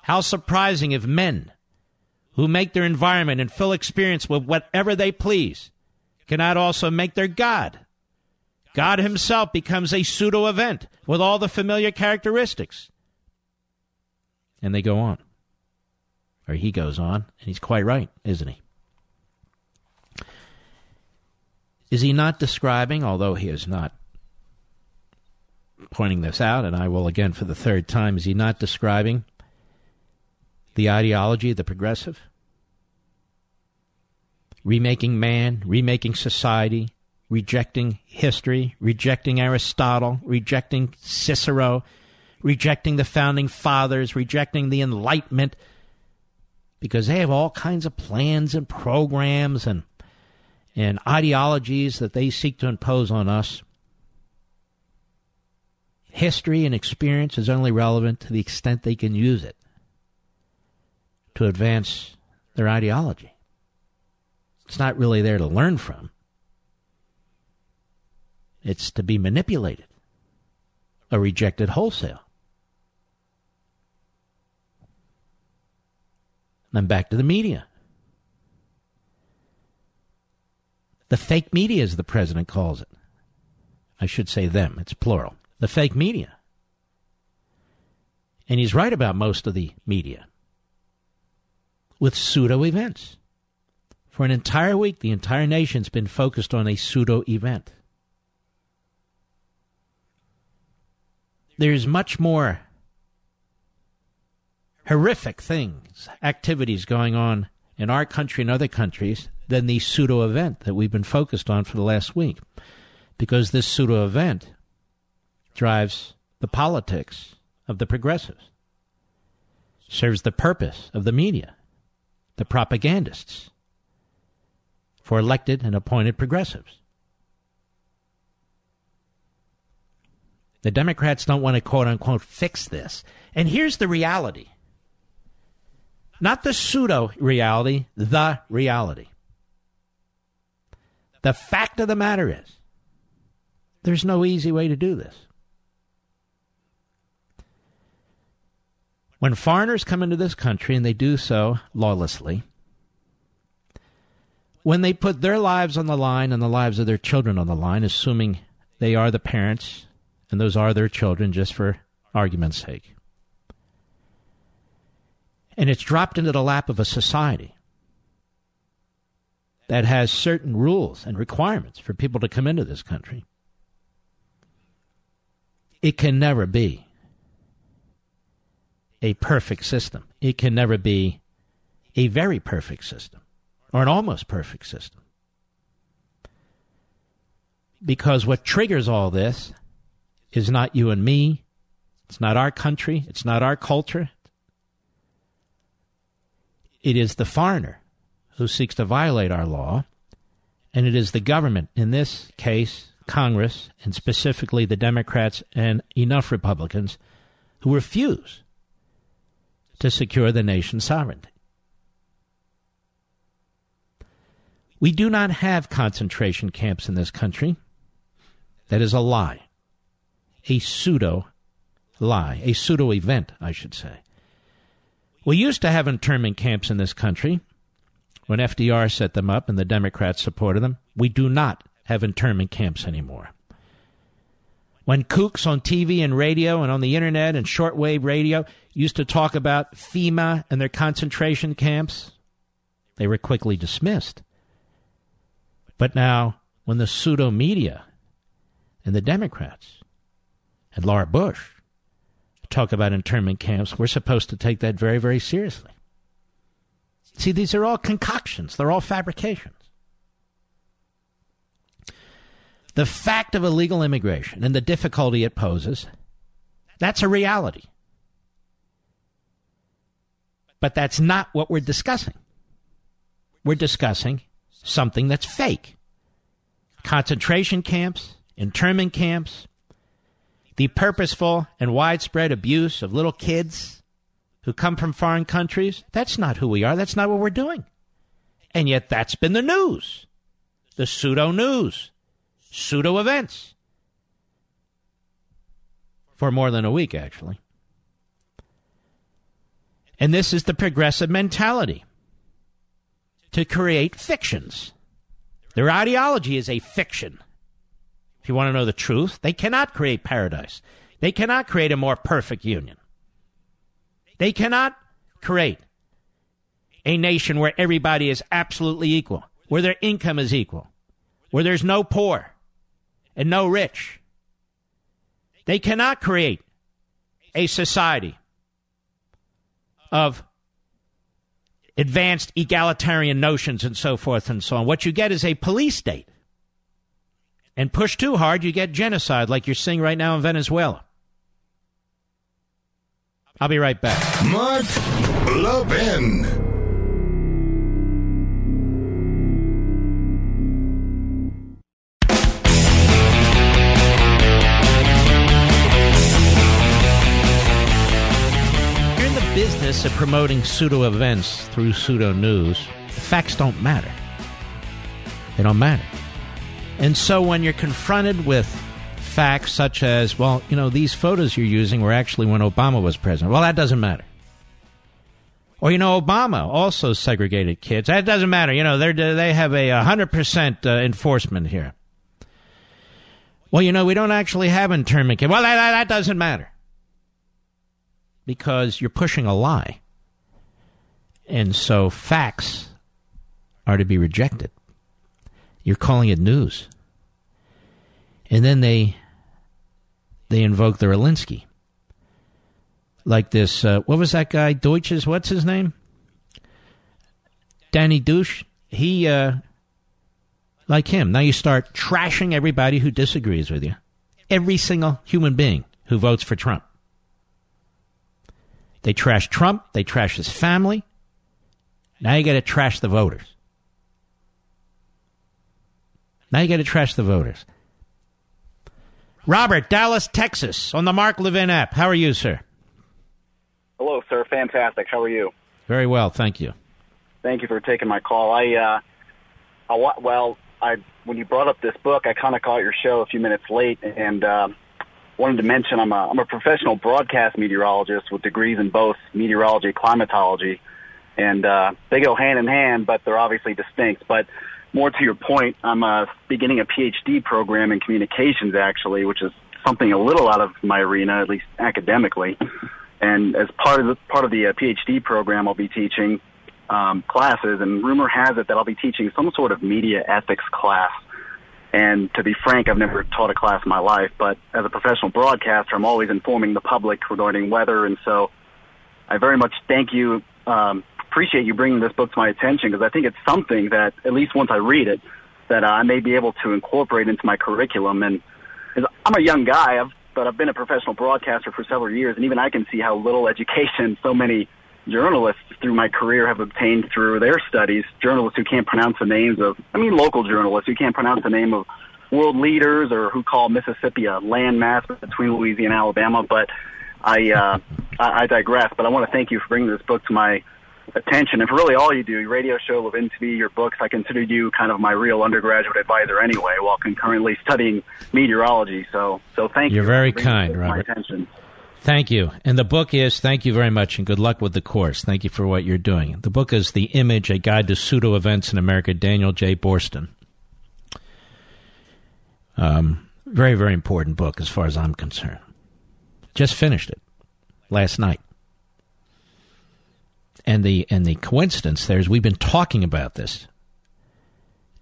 How surprising if men who make their environment and fill experience with whatever they please cannot also make their God. God himself becomes a pseudo event with all the familiar characteristics. And they go on. Or he goes on, and he's quite right, isn't he? Is he not describing, although he is not pointing this out, and I will again for the third time, is he not describing the ideology of the progressive? Remaking man, remaking society, rejecting history, rejecting Aristotle, rejecting Cicero, rejecting the founding fathers, rejecting the Enlightenment, because they have all kinds of plans and programs and and ideologies that they seek to impose on us. History and experience is only relevant to the extent they can use it to advance their ideology. It's not really there to learn from, it's to be manipulated or rejected wholesale. Then back to the media. The fake media, as the president calls it. I should say them, it's plural. The fake media. And he's right about most of the media with pseudo events. For an entire week, the entire nation's been focused on a pseudo event. There's much more horrific things, activities going on in our country and other countries than the pseudo event that we've been focused on for the last week. Because this pseudo event drives the politics of the progressives, serves the purpose of the media, the propagandists, for elected and appointed progressives. The Democrats don't want to quote unquote fix this. And here's the reality not the pseudo reality, the reality. The fact of the matter is, there's no easy way to do this. When foreigners come into this country and they do so lawlessly, when they put their lives on the line and the lives of their children on the line, assuming they are the parents and those are their children, just for argument's sake, and it's dropped into the lap of a society that has certain rules and requirements for people to come into this country. It can never be a perfect system. It can never be a very perfect system or an almost perfect system. Because what triggers all this is not you and me, it's not our country, it's not our culture, it is the foreigner who seeks to violate our law, and it is the government, in this case, Congress, and specifically the Democrats and enough Republicans, who refuse to secure the nation's sovereignty. We do not have concentration camps in this country. That is a lie, a pseudo lie, a pseudo event, I should say. We used to have internment camps in this country when FDR set them up and the Democrats supported them. We do not have internment camps anymore. When kooks on TV and radio and on the internet and shortwave radio used to talk about FEMA and their concentration camps, they were quickly dismissed. But now, when the pseudo media and the Democrats and Laura Bush talk about internment camps, we're supposed to take that very, very seriously. See, these are all concoctions, they're all fabrications. The fact of illegal immigration and the difficulty it poses, that's a reality. But that's not what we're discussing. We're discussing something that's fake concentration camps, internment camps, the purposeful and widespread abuse of little kids who come from foreign countries, that's not who we are. That's not what we're doing. And yet that's been the news. The pseudo news, pseudo events. For more than a week, actually. And this is the progressive mentality to create fictions. Their ideology is a fiction. If you want to know the truth, they cannot create paradise. They cannot create a more perfect union. They cannot create a nation where everybody is absolutely equal, where their income is equal, where there's no poor and no rich. They cannot create a society of advanced egalitarian notions and so forth and so on. What you get is a police state and push too hard, you get genocide like you're seeing right now in Venezuela. I'll be right back. Mark Levin. You're in the business of promoting pseudo events through pseudo news. The facts don't matter. They don't matter. And so when you're confronted with facts such as, well, you know, these photos you're using were actually when Obama was president, well, that doesn't matter. Or you know, Obama also segregated kids. That doesn't matter. You know, they they have a hundred percent uh, enforcement here. Well, you know, we don't actually have internment kids. Well, that, that doesn't matter because you're pushing a lie, and so facts are to be rejected. You're calling it news, and then they they invoke the Alinsky like this. Uh, what was that guy? Deutsch's. What's his name? Danny Douche. He, uh, like him. Now you start trashing everybody who disagrees with you. Every single human being who votes for Trump. They trash Trump. They trash his family. Now you got to trash the voters. Now you got to trash the voters. Robert, Dallas, Texas, on the Mark Levin app. How are you, sir? Hello, sir. Fantastic. How are you? Very well, thank you. Thank you for taking my call. I, uh, I well, I when you brought up this book, I kind of caught your show a few minutes late, and uh, wanted to mention I'm a I'm a professional broadcast meteorologist with degrees in both meteorology, climatology, and uh, they go hand in hand, but they're obviously distinct. But more to your point, I'm uh, beginning a PhD program in communications, actually, which is something a little out of my arena, at least academically. And as part of the part of the uh, PhD program, I'll be teaching um, classes. And rumor has it that I'll be teaching some sort of media ethics class. And to be frank, I've never taught a class in my life, but as a professional broadcaster, I'm always informing the public regarding weather. And so I very much thank you, um, appreciate you bringing this book to my attention because I think it's something that, at least once I read it, that I may be able to incorporate into my curriculum. And I'm a young guy. I've but I've been a professional broadcaster for several years, and even I can see how little education so many journalists through my career have obtained through their studies. Journalists who can't pronounce the names of, I mean, local journalists who can't pronounce the name of world leaders or who call Mississippi a landmass between Louisiana and Alabama. But I, uh, I digress. But I want to thank you for bringing this book to my attention. If really all you do, your radio show, Levin TV, your books, I consider you kind of my real undergraduate advisor anyway, while concurrently studying meteorology. So, so thank You're you. You're very kind, Robert. Thank you. And the book is Thank you very much and good luck with the course. Thank you for what you're doing. The book is The Image, A Guide to Pseudo Events in America, Daniel J. Boorstin. Um, very, very important book as far as I'm concerned. Just finished it last night. And the and the coincidence there is we've been talking about this,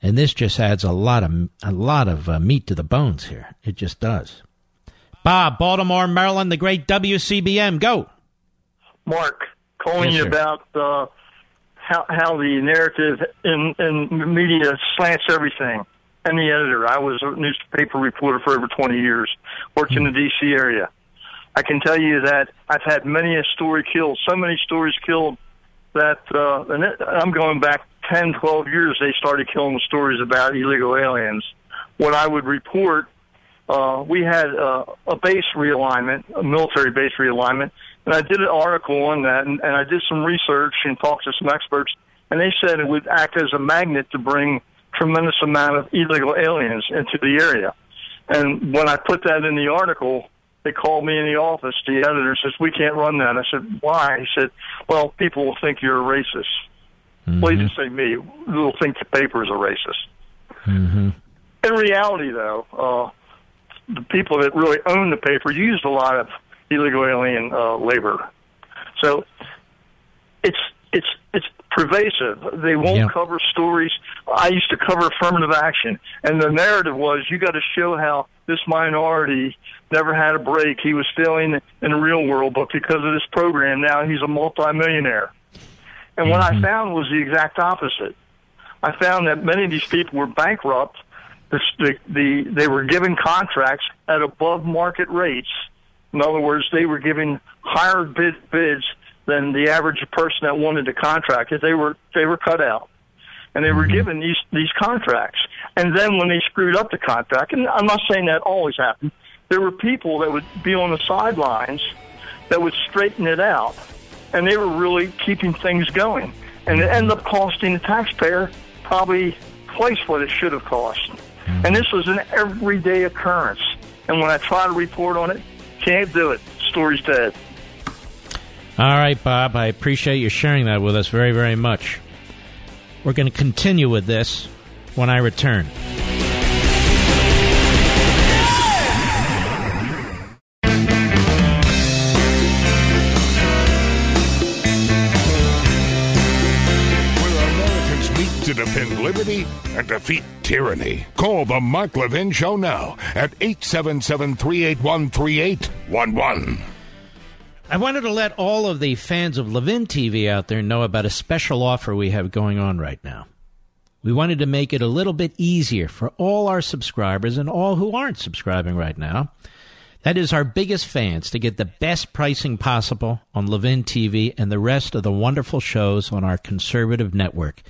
and this just adds a lot of a lot of uh, meat to the bones here. It just does. Bob, Baltimore, Maryland, the great WCBM, go. Mark, calling yes, you about uh, how how the narrative in in media slants everything. And the editor, I was a newspaper reporter for over 20 years, worked mm-hmm. in the D.C. area. I can tell you that I've had many a story killed, so many stories killed that, uh, and I'm going back 10, 12 years, they started killing stories about illegal aliens. When I would report, uh, we had uh, a base realignment, a military base realignment, and I did an article on that, and, and I did some research and talked to some experts, and they said it would act as a magnet to bring tremendous amount of illegal aliens into the area. And when I put that in the article, they called me in the office. The editor says, "We can't run that." I said, "Why?" He said, "Well, people will think you're a racist." Mm-hmm. Well, he didn't say me. They'll think the paper is a racist. Mm-hmm. In reality, though, uh, the people that really own the paper used a lot of illegal alien uh, labor. So it's it's it's pervasive. They won't cover stories. I used to cover affirmative action, and the narrative was you got to show how this minority never had a break. He was failing in the real world, but because of this program, now he's a multimillionaire. And what mm-hmm. I found was the exact opposite. I found that many of these people were bankrupt. The, the, the, they were given contracts at above market rates. In other words, they were giving higher bid bids than the average person that wanted the contract. They were they were cut out, and they were mm-hmm. given these these contracts. And then when they screwed up the contract, and I'm not saying that always happened, there were people that would be on the sidelines that would straighten it out, and they were really keeping things going. And it ended up costing the taxpayer probably twice what it should have cost. And this was an everyday occurrence. And when I try to report on it, can't do it. Story's dead. All right, Bob. I appreciate you sharing that with us very, very much. We're going to continue with this when I return. Where Americans meet to defend liberty and defeat tyranny. Call the Mark Levin Show now at 877 381 3811. I wanted to let all of the fans of Levin TV out there know about a special offer we have going on right now. We wanted to make it a little bit easier for all our subscribers and all who aren't subscribing right now. That is our biggest fans to get the best pricing possible on Levin TV and the rest of the wonderful shows on our conservative network,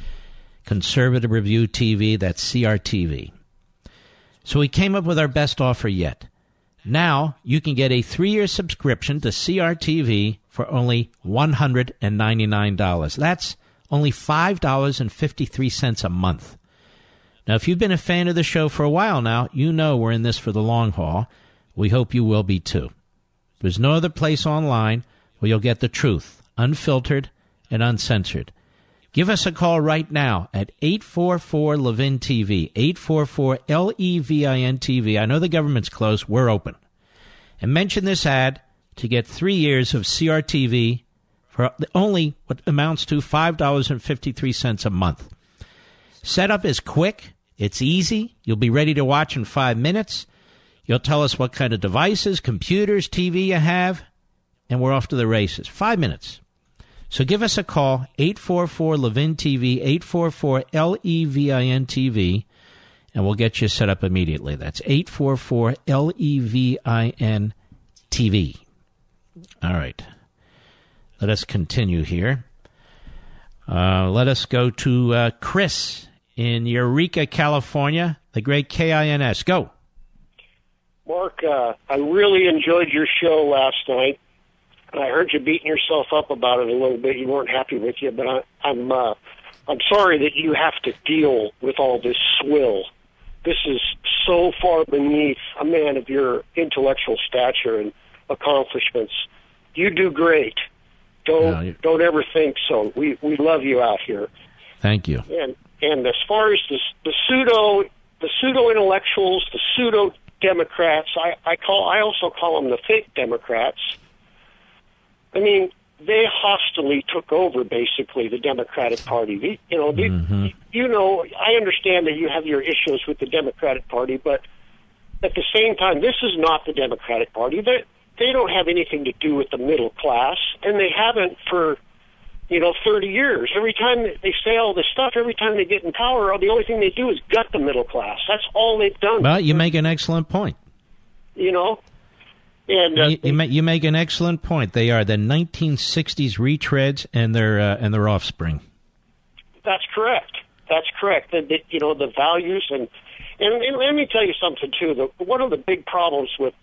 Conservative Review TV, that's CRTV. So we came up with our best offer yet. Now you can get a three year subscription to CRTV for only $199. That's only $5.53 a month. Now, if you've been a fan of the show for a while now, you know we're in this for the long haul. We hope you will be too. There's no other place online where you'll get the truth, unfiltered and uncensored. Give us a call right now at 844 Levin TV, 844 L E V I N TV. I know the government's closed, we're open. And mention this ad to get three years of CRTV for only what amounts to $5.53 a month. Setup is quick, it's easy, you'll be ready to watch in five minutes. You'll tell us what kind of devices, computers, TV you have, and we're off to the races. Five minutes. So give us a call, 844 Levin TV, 844 L E V I N TV, and we'll get you set up immediately. That's 844 L E V I N TV. All right. Let us continue here. Uh, let us go to uh, Chris in Eureka, California, the great KINS. Go. Mark, uh, I really enjoyed your show last night. I heard you beating yourself up about it a little bit. You weren't happy with you, but I, I'm uh, I'm sorry that you have to deal with all this swill. This is so far beneath a man of your intellectual stature and accomplishments. You do great. Don't No, don't ever think so. We we love you out here. Thank you. And and as far as the the pseudo the pseudo intellectuals, the pseudo Democrats, I, I call I also call them the fake Democrats. I mean, they hostilely took over basically the Democratic Party. The, you know, the, mm-hmm. you know, I understand that you have your issues with the Democratic Party, but at the same time, this is not the Democratic Party. They they don't have anything to do with the middle class, and they haven't for you know, 30 years. Every time they say all this stuff, every time they get in power, the only thing they do is gut the middle class. That's all they've done. Well, you make an excellent point. you know, and uh, You, you, ma- you make an excellent point. They are the 1960s retreads and their uh, and their offspring. that's correct. That's correct. The, the, you know, the values and, and and let me tell you something too. The, one of the big problems with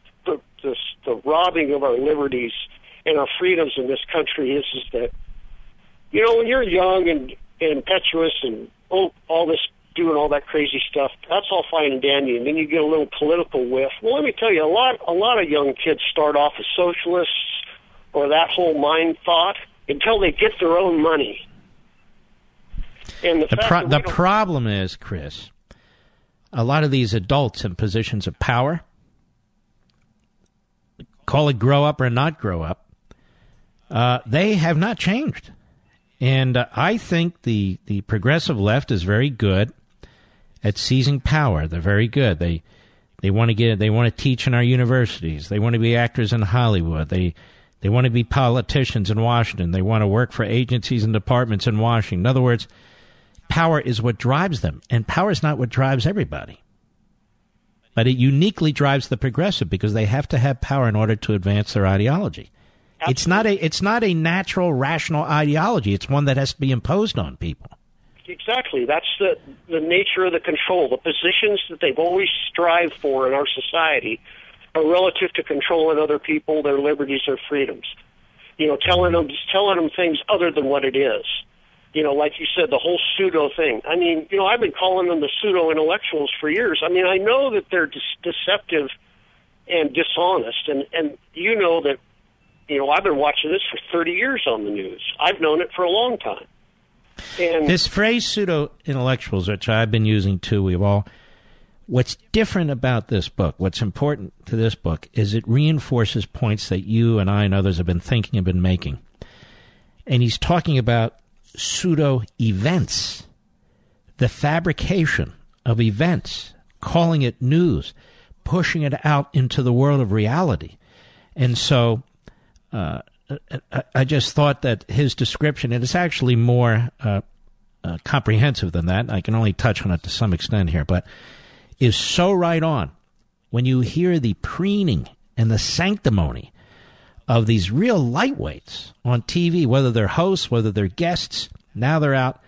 this, the robbing of our liberties and our freedoms in this country is is that you know when you're young and, and impetuous and oh, all this doing all that crazy stuff, that's all fine and dandy, and then you get a little political whiff. Well, let me tell you, a lot a lot of young kids start off as socialists or that whole mind thought until they get their own money. And the, The pro- the problem is, Chris, a lot of these adults in positions of power, call it grow up or not grow up, uh, they have not changed. And uh, I think the, the progressive left is very good at seizing power. They're very good. They they want to get they want to teach in our universities. They want to be actors in Hollywood. They they want to be politicians in Washington. They want to work for agencies and departments in Washington. In other words, power is what drives them, and power is not what drives everybody. But it uniquely drives the progressive because they have to have power in order to advance their ideology. It's not a it's not a natural rational ideology. It's one that has to be imposed on people. Exactly. That's the the nature of the control. The positions that they've always strived for in our society are relative to controlling other people, their liberties, their freedoms. You know, telling them telling them things other than what it is. You know, like you said, the whole pseudo thing. I mean, you know, I've been calling them the pseudo intellectuals for years. I mean, I know that they're de- deceptive and dishonest, and and you know that you know, I've been watching this for 30 years on the news. I've known it for a long time. And this phrase pseudo intellectuals, which I've been using too, we've all. What's different about this book, what's important to this book, is it reinforces points that you and I and others have been thinking and been making. And he's talking about pseudo events, the fabrication of events, calling it news, pushing it out into the world of reality. And so uh, I just thought that his description, and it's actually more uh, uh, comprehensive than that. I can only touch on it to some extent here, but is so right on when you hear the preening and the sanctimony of these real lightweights on TV, whether they're hosts, whether they're guests. Now they're out,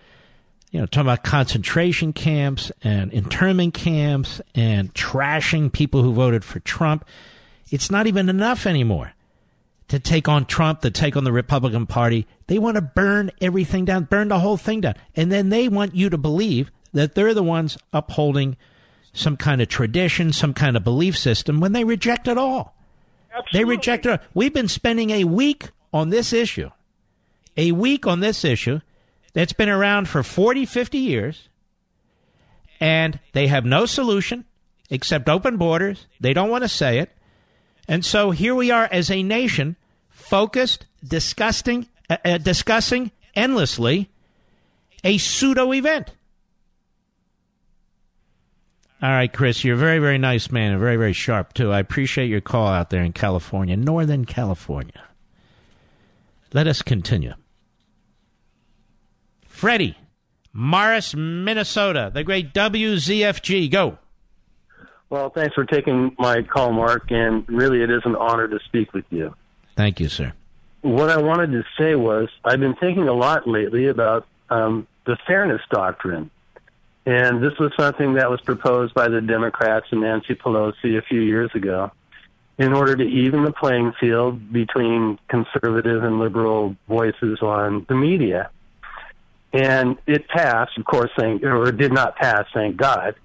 you know, talking about concentration camps and internment camps and trashing people who voted for Trump. It's not even enough anymore to take on Trump, to take on the Republican Party. They want to burn everything down, burn the whole thing down. And then they want you to believe that they're the ones upholding some kind of tradition, some kind of belief system when they reject it all. Absolutely. They reject it. We've been spending a week on this issue, a week on this issue that's been around for 40, 50 years, and they have no solution except open borders. They don't want to say it. And so here we are as a nation, focused, disgusting, uh, uh, discussing endlessly a pseudo event. All right, Chris, you're a very, very nice man and very, very sharp, too. I appreciate your call out there in California, Northern California. Let us continue. Freddie, Morris, Minnesota, the great WZFG. Go. Well, thanks for taking my call, Mark, and really it is an honor to speak with you. Thank you, sir. What I wanted to say was I've been thinking a lot lately about um, the fairness doctrine. And this was something that was proposed by the Democrats and Nancy Pelosi a few years ago in order to even the playing field between conservative and liberal voices on the media. And it passed, of course, thank, or it did not pass, thank God.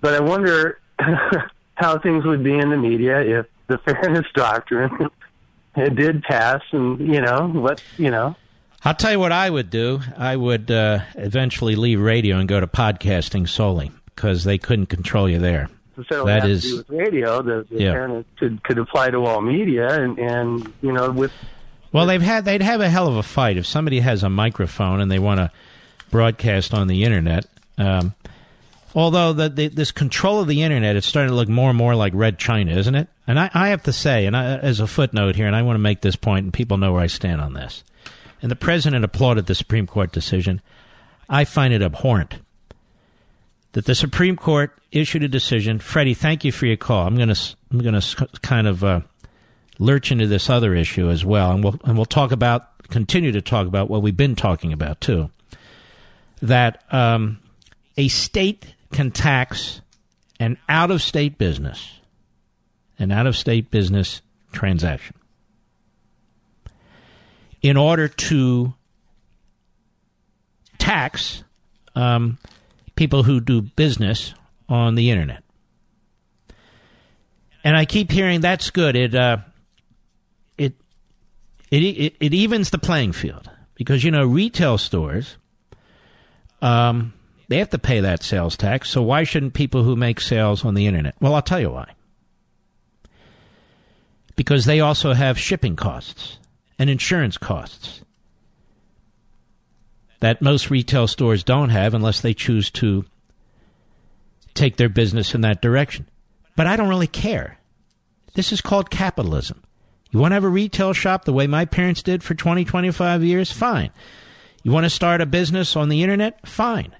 But I wonder how things would be in the media if the fairness doctrine it did pass and, you know, what, you know, I'll tell you what I would do. I would uh, eventually leave radio and go to podcasting solely because they couldn't control you there. necessarily That is- with radio. The, the Yeah. could could apply to all media, and and you know with Well, they've had they'd have a hell of a fight if somebody has a microphone and they want to broadcast on the internet. Um, although the, the, this control of the internet is starting to look more and more like Red China, isn't it? And I, I have to say, and I, as a footnote here, and I want to make this point, and people know where I stand on this. And the president applauded the Supreme Court decision. I find it abhorrent that the Supreme Court issued a decision. Freddie, thank you for your call. I'm going to I'm going to kind of uh, lurch into this other issue as well, and we'll and we'll talk about continue to talk about what we've been talking about too. That um, a state can tax an out of state business, an out of state business transaction, in order to tax um, people who do business on the internet. And I keep hearing that's good. It uh, it, it it it evens the playing field because you know retail stores um, they have to pay that sales tax. So why shouldn't people who make sales on the internet? Well, I'll tell you why. Because they also have shipping costs and insurance costs that most retail stores don't have unless they choose to take their business in that direction. But I don't really care. This is called capitalism. You want to have a retail shop the way my parents did for 20, 25 years? Fine. You want to start a business on the internet? Fine.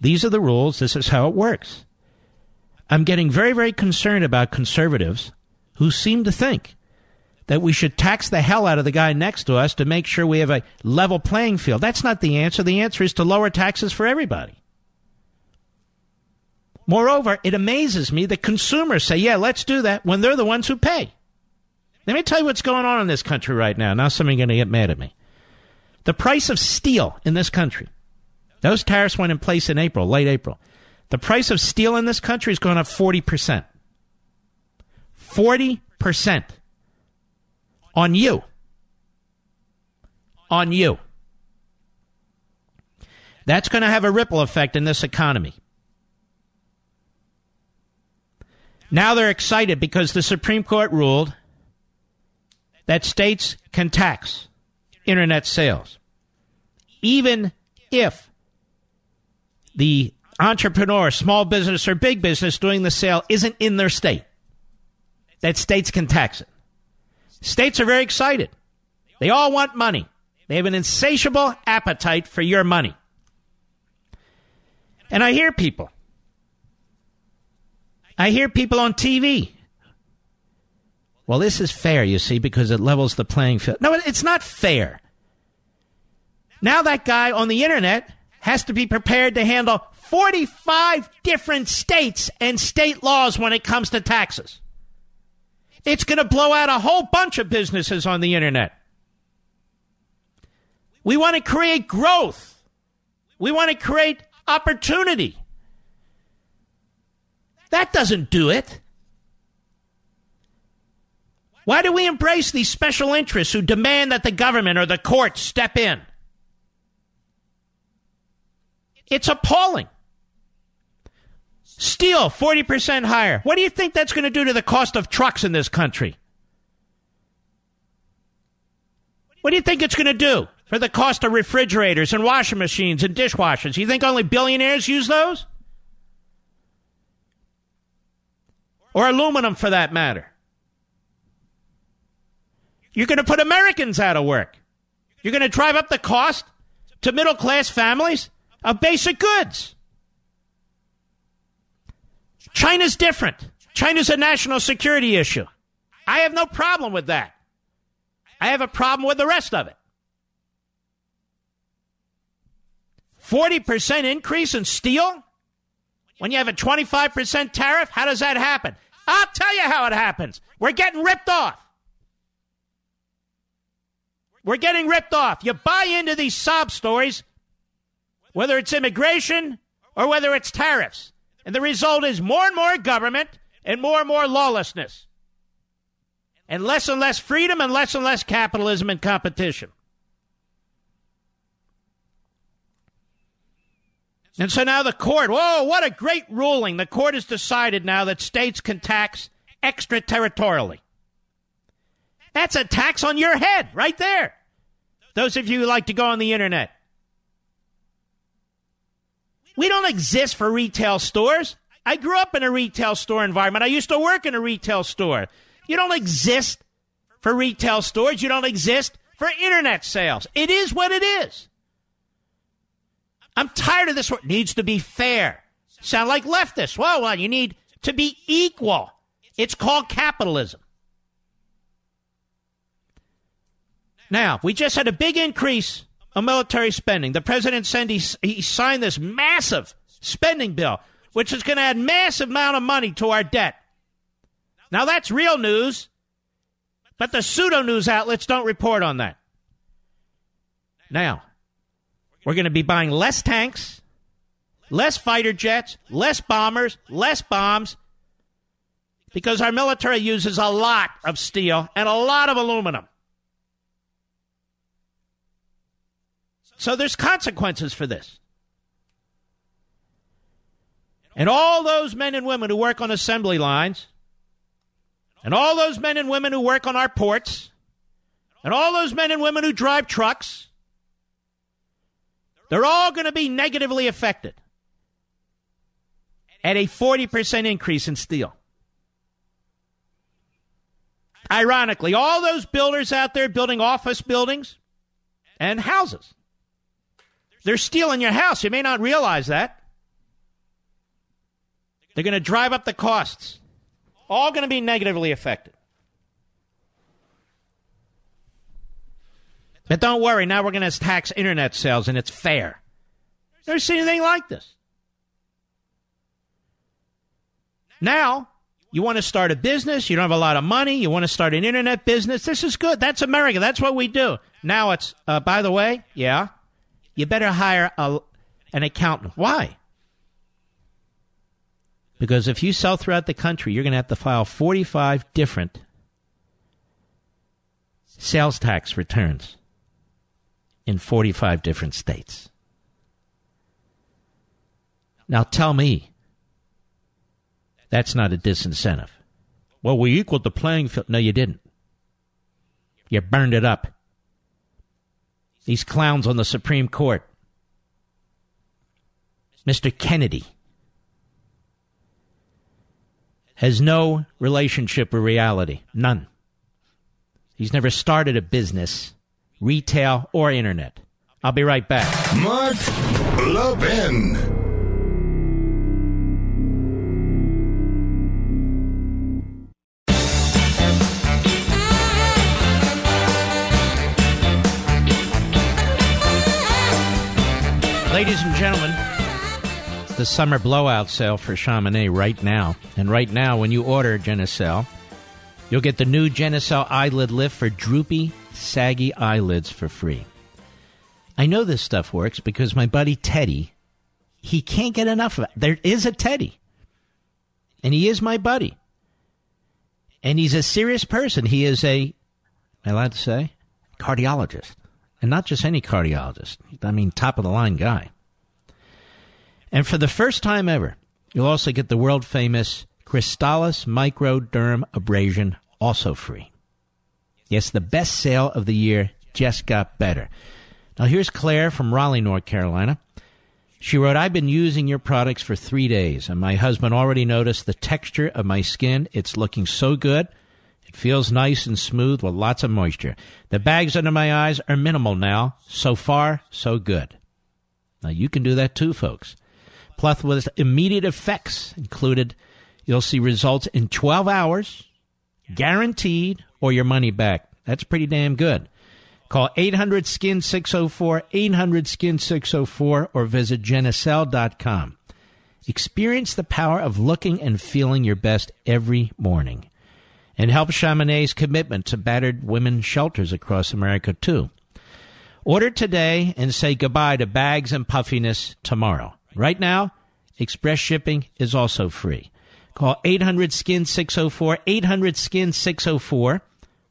These are the rules. This is how it works. I'm getting very, very concerned about conservatives who seem to think that we should tax the hell out of the guy next to us to make sure we have a level playing field. That's not the answer. The answer is to lower taxes for everybody. Moreover, it amazes me that consumers say, yeah, let's do that when they're the ones who pay. Let me tell you what's going on in this country right now. Now somebody's going to get mad at me. The price of steel in this country, those tariffs went in place in April, late April. The price of steel in this country has gone up 40%. 40% on you. on you. That's going to have a ripple effect in this economy. Now they're excited because the Supreme Court ruled that states can tax internet sales, even if the entrepreneur, small business, or big business doing the sale isn't in their state. That states can tax it. States are very excited. They all want money. They have an insatiable appetite for your money. And I hear people. I hear people on TV. Well, this is fair, you see, because it levels the playing field. No, it's not fair. Now that guy on the internet has to be prepared to handle 45 different states and state laws when it comes to taxes. It's going to blow out a whole bunch of businesses on the internet. We want to create growth. We want to create opportunity. That doesn't do it. Why do we embrace these special interests who demand that the government or the courts step in? It's appalling. Steel, 40% higher. What do you think that's going to do to the cost of trucks in this country? What do you think it's going to do for the cost of refrigerators and washing machines and dishwashers? You think only billionaires use those? Or aluminum for that matter? You're going to put Americans out of work. You're going to drive up the cost to middle class families of basic goods. China's different. China's a national security issue. I have no problem with that. I have a problem with the rest of it. 40% increase in steel? When you have a 25% tariff? How does that happen? I'll tell you how it happens. We're getting ripped off. We're getting ripped off. You buy into these sob stories, whether it's immigration or whether it's tariffs. And the result is more and more government and more and more lawlessness. And less and less freedom and less and less capitalism and competition. And so now the court, whoa, what a great ruling. The court has decided now that states can tax extraterritorially. That's a tax on your head right there. Those of you who like to go on the internet. We don't exist for retail stores. I grew up in a retail store environment. I used to work in a retail store. You don't exist for retail stores. You don't exist for internet sales. It is what it is. I'm tired of this. It needs to be fair. Sound like leftists. Well, well, you need to be equal. It's called capitalism. Now, we just had a big increase of military spending. The president said he, he signed this massive spending bill, which is going to add massive amount of money to our debt. Now that's real news, but the pseudo news outlets don't report on that. Now, we're going to be buying less tanks, less fighter jets, less bombers, less bombs, because our military uses a lot of steel and a lot of aluminum. So there's consequences for this. And all those men and women who work on assembly lines, and all those men and women who work on our ports, and all those men and women who drive trucks, they're all going to be negatively affected at a 40% increase in steel. Ironically, all those builders out there building office buildings and houses, they're stealing your house. You may not realize that. They're going to drive up the costs. All going to be negatively affected. But don't worry, now we're going to tax internet sales and it's fair. Never seen anything like this. Now, you want to start a business, you don't have a lot of money, you want to start an internet business. This is good. That's America. That's what we do. Now it's, uh, by the way, yeah, you better hire a, an accountant. Why? Because if you sell throughout the country, you're going to have to file 45 different sales tax returns. in 45 different states. Now tell me that's not a disincentive. Well, we equaled the playing field. No, you didn't. You burned it up. These clowns on the Supreme Court. Mr. Kennedy has no relationship with reality. None. He's never started a business, retail or internet. I'll be right back. Mark Levin. Gentlemen, it's the summer blowout sale for Chamonix right now. And right now, when you order Genucel, you'll get the new Genucel eyelid lift for droopy, saggy eyelids for free. I know this stuff works because my buddy Teddy, he can't get enough of it. There is a Teddy, and he is my buddy. And he's a serious person. He is a, am I allowed to say, cardiologist. And not just any cardiologist. I mean, top of the line guy. And for the first time ever, you'll also get the world famous Crystalis Microderm Abrasion also free. Yes, the best sale of the year just got better. Now here's Claire from Raleigh, North Carolina. She wrote, I've been using your products for three days, and my husband already noticed the texture of my skin. It's looking so good. It feels nice and smooth with lots of moisture. The bags under my eyes are minimal now. So far, so good. Now you can do that too, folks. With immediate effects included, you'll see results in 12 hours, guaranteed, or your money back. That's pretty damn good. Call 800 Skin 604, 800 Skin 604, or visit Genucel.com. Experience the power of looking and feeling your best every morning and help Chamonix's commitment to battered women's shelters across America, too. Order today and say goodbye to bags and puffiness tomorrow. Right now, express shipping is also free. Call 800 Skin 604, 800 Skin 604,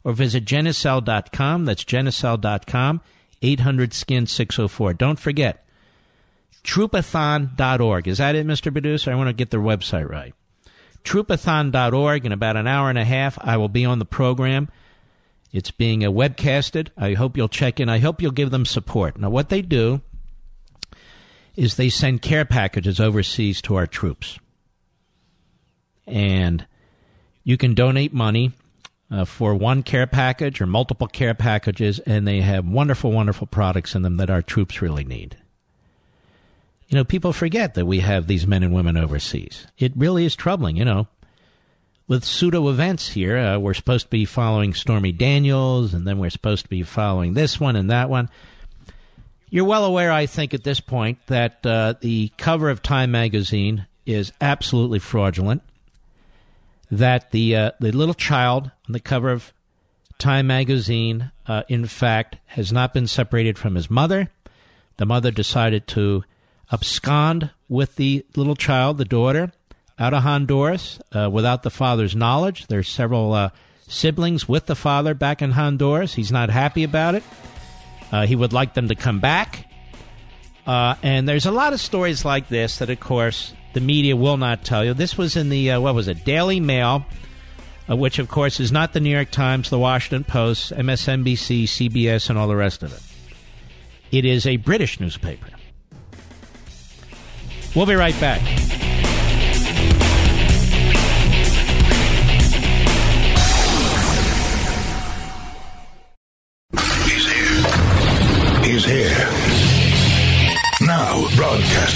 or visit Genucel.com. That's Genucel.com, 800 Skin 604. Don't forget, Troopathon.org. Is that it, Mr. Producer? I want to get their website right troopathon.org. In about an hour and a half, I will be on the program. It's being webcasted. I hope you'll check in. I hope you'll give them support. Now, what they do is they send care packages overseas to our troops. And you can donate money uh, for one care package or multiple care packages, and they have wonderful, wonderful products in them that our troops really need. You know, people forget that we have these men and women overseas. It really is troubling, you know. With pseudo events here, uh, we're supposed to be following Stormy Daniels, and then we're supposed to be following this one and that one. You're well aware, I think, at this point, that uh, the cover of Time magazine is absolutely fraudulent. That the uh, the little child on the cover of Time magazine, uh, in fact, has not been separated from his mother. The mother decided to abscond with the little child, the daughter, out of Honduras uh, without the father's knowledge. There's several uh, siblings with the father back in Honduras. He's not happy about it. Uh, he would like them to come back. Uh, and there's a lot of stories like this that, of course, the media will not tell you. This was in the, uh, what was it, Daily Mail, uh, which, of course, is not the New York Times, the Washington Post, MSNBC, CBS, and all the rest of it. It is a British newspaper. We'll be right back.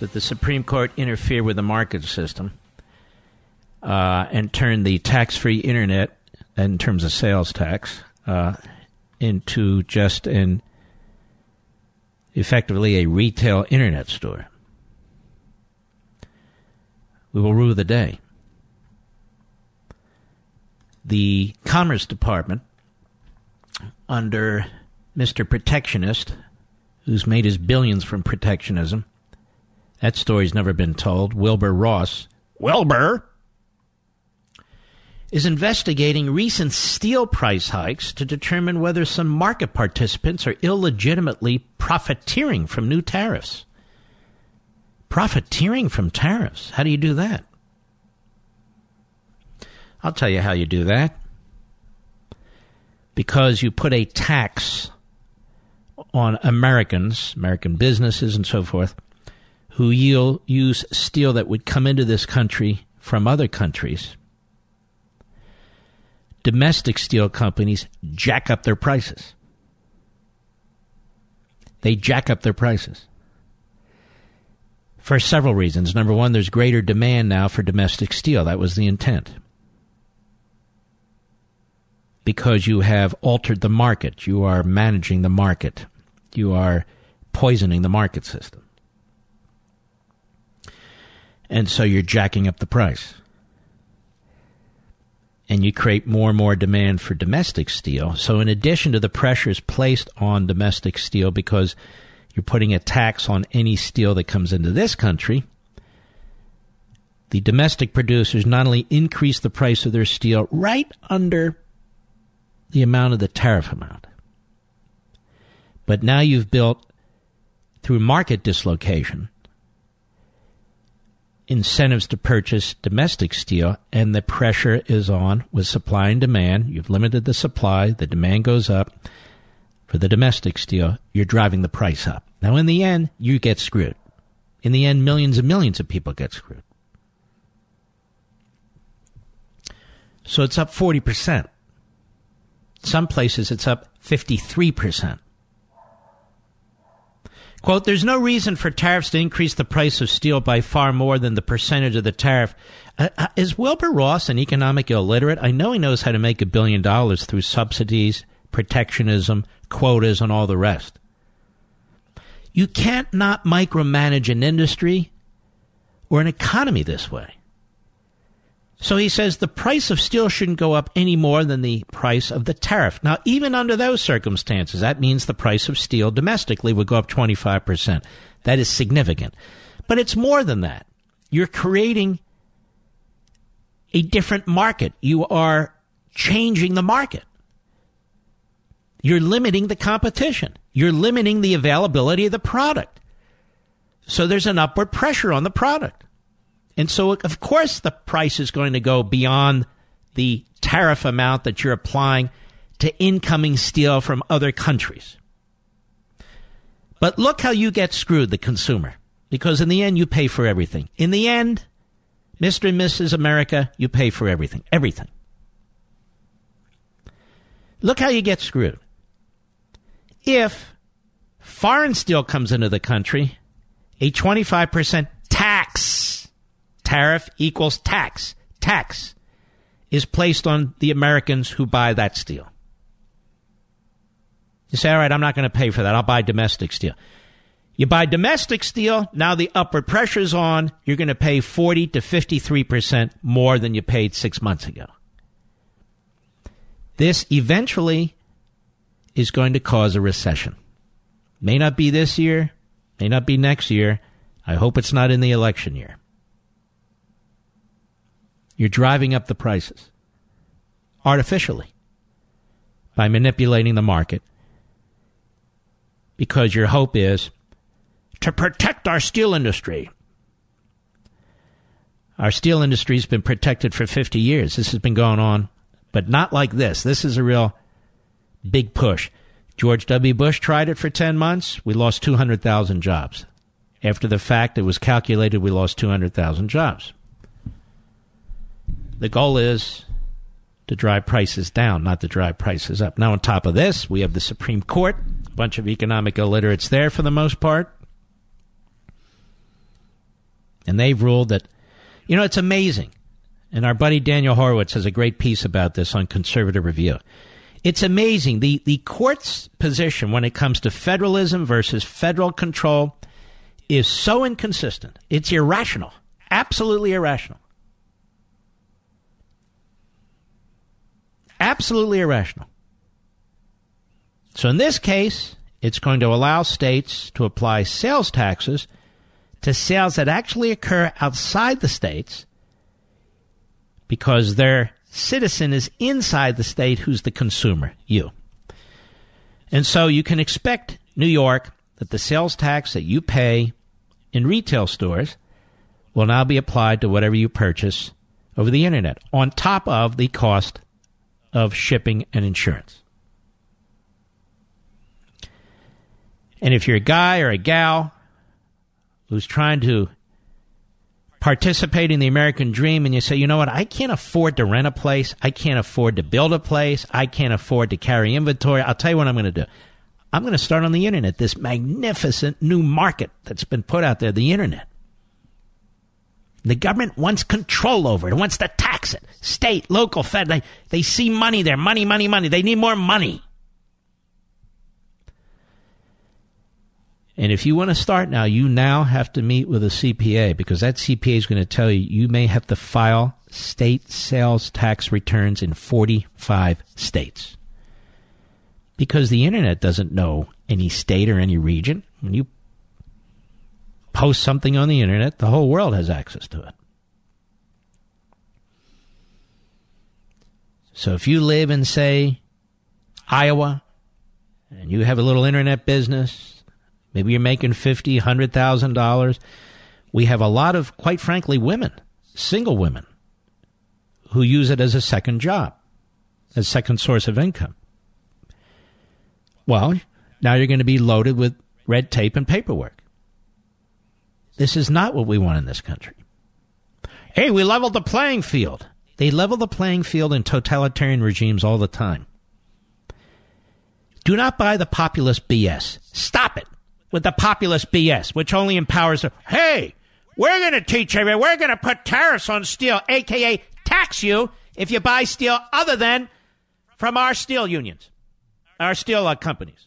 that the Supreme Court interfere with the market system uh, and turn the tax free internet, in terms of sales tax, uh, into just an effectively a retail internet store. We will rue the day. The Commerce Department, under Mr. Protectionist, who's made his billions from protectionism, that story's never been told, Wilbur Ross, Wilbur, is investigating recent steel price hikes to determine whether some market participants are illegitimately profiteering from new tariffs. Profiteering from tariffs. How do you do that? I'll tell you how you do that. Because you put a tax on Americans, American businesses, and so forth, who yield, use steel that would come into this country from other countries domestic steel companies jack up their prices. They jack up their prices for several reasons. Number one, there's greater demand now for domestic steel. That was the intent. Because you have altered the market, you are managing the market, you are poisoning the market system. And so you're jacking up the price and you create more and more demand for domestic steel. So, in addition to the pressures placed on domestic steel because you're putting a tax on any steel that comes into this country, the domestic producers not only increase the price of their steel right under the amount of the tariff amount, but now you've built through market dislocation incentives to purchase domestic steel, and the pressure is on with supply and demand. You've limited the supply, the demand goes up. For the domestic steel, you're driving the price up. Now, in the end, you get screwed. In the end, millions and millions of people get screwed. So it's up 40%. Some places it's up 53%. Quote, there's no reason for tariffs to increase the price of steel by far more than the percentage of the tariff. Uh, uh, is Wilbur Ross an economic illiterate? I know he knows how to make a billion dollars through subsidies, protectionism, quotas, and all the rest. You can't not micromanage an industry or an economy this way. So he says the price of steel shouldn't go up any more than the price of the tariff. Now, even under those circumstances, that means the price of steel domestically would go up 25%. That is significant. But it's more than that. You're creating a different market. You are changing the market. You're limiting the competition. You're limiting the availability of the product. So there's an upward pressure on the product. And so, of course, the price is going to go beyond the tariff amount that you're applying to incoming steel from other countries. But look how you get screwed, the consumer, because in the end, you pay for everything. In the end, Mr. and Mrs. America, you pay for everything. Everything. Look how you get screwed. If foreign steel comes into the country, a 25% tax tariff equals tax. Tax is placed on the Americans who buy that steel. You say, all right, I'm not going to pay for that. I'll buy domestic steel. You buy domestic steel, now the upward pressure's on, you're going to pay 40 to 53% more than you paid six months ago. This eventually is going to cause a recession. May not be this year, may not be next year. I hope it's not in the election year. You're driving up the prices artificially by manipulating the market because your hope is to protect our steel industry. Our steel industry has been protected for 50 years. This has been going on, but not like this. This is a real big push. George W. Bush tried it for 10 months. We lost 200,000 jobs. After the fact, it was calculated we lost 200,000 jobs. The goal is to drive prices down, not to drive prices up. Now, on top of this, we have the Supreme Court, a bunch of economic illiterates there for the most part. And they've ruled that, you know, it's amazing. And our buddy Daniel Horowitz has a great piece about this on Conservative Review. It's amazing. The, the court's position when it comes to federalism versus federal control is so inconsistent. It's irrational. Absolutely irrational. Absolutely irrational. So in this case, it's going to allow states to apply sales taxes to sales that actually occur outside the states because their citizen is inside the state who's the consumer, you. And so you can expect New York that the sales tax that you pay in retail stores will now be applied to whatever you purchase over the internet on top of the cost of shipping and insurance. And if you're a guy or a gal who's trying to participate in the American dream and you say, you know what, I can't afford to rent a place, I can't afford to build a place, I can't afford to carry inventory, I'll tell you what I'm going to do. I'm going to start on the internet, this magnificent new market that's been put out there, the internet. The government wants control over it. It wants to tax it. State, local, fed. They, they see money there. Money, money, money. They need more money. And if you want to start now, you now have to meet with a CPA because that CPA is going to tell you you may have to file state sales tax returns in 45 states. Because the internet doesn't know any state or any region. When you post something on the internet, the whole world has access to it. So if you live in, say, Iowa, and you have a little internet business, Maybe you're making fifty, hundred thousand dollars. We have a lot of, quite frankly, women, single women, who use it as a second job, as second source of income. Well, now you're going to be loaded with red tape and paperwork. This is not what we want in this country. Hey, we leveled the playing field. They level the playing field in totalitarian regimes all the time. Do not buy the populist BS. Stop it with the populist BS, which only empowers the, hey, we're going to teach everyone, we're going to put tariffs on steel, aka tax you if you buy steel other than from our steel unions, our steel uh, companies.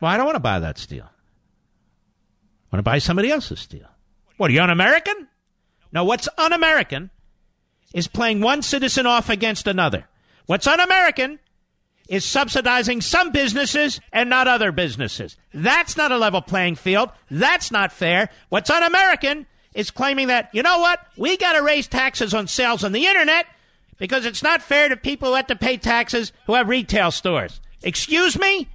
Well, I don't want to buy that steel. I want to buy somebody else's steel. What, are you an American? No, what's un American is playing one citizen off against another. What's un American is subsidizing some businesses and not other businesses. That's not a level playing field. That's not fair. What's un American is claiming that, you know what? We got to raise taxes on sales on the internet because it's not fair to people who have to pay taxes who have retail stores. Excuse me?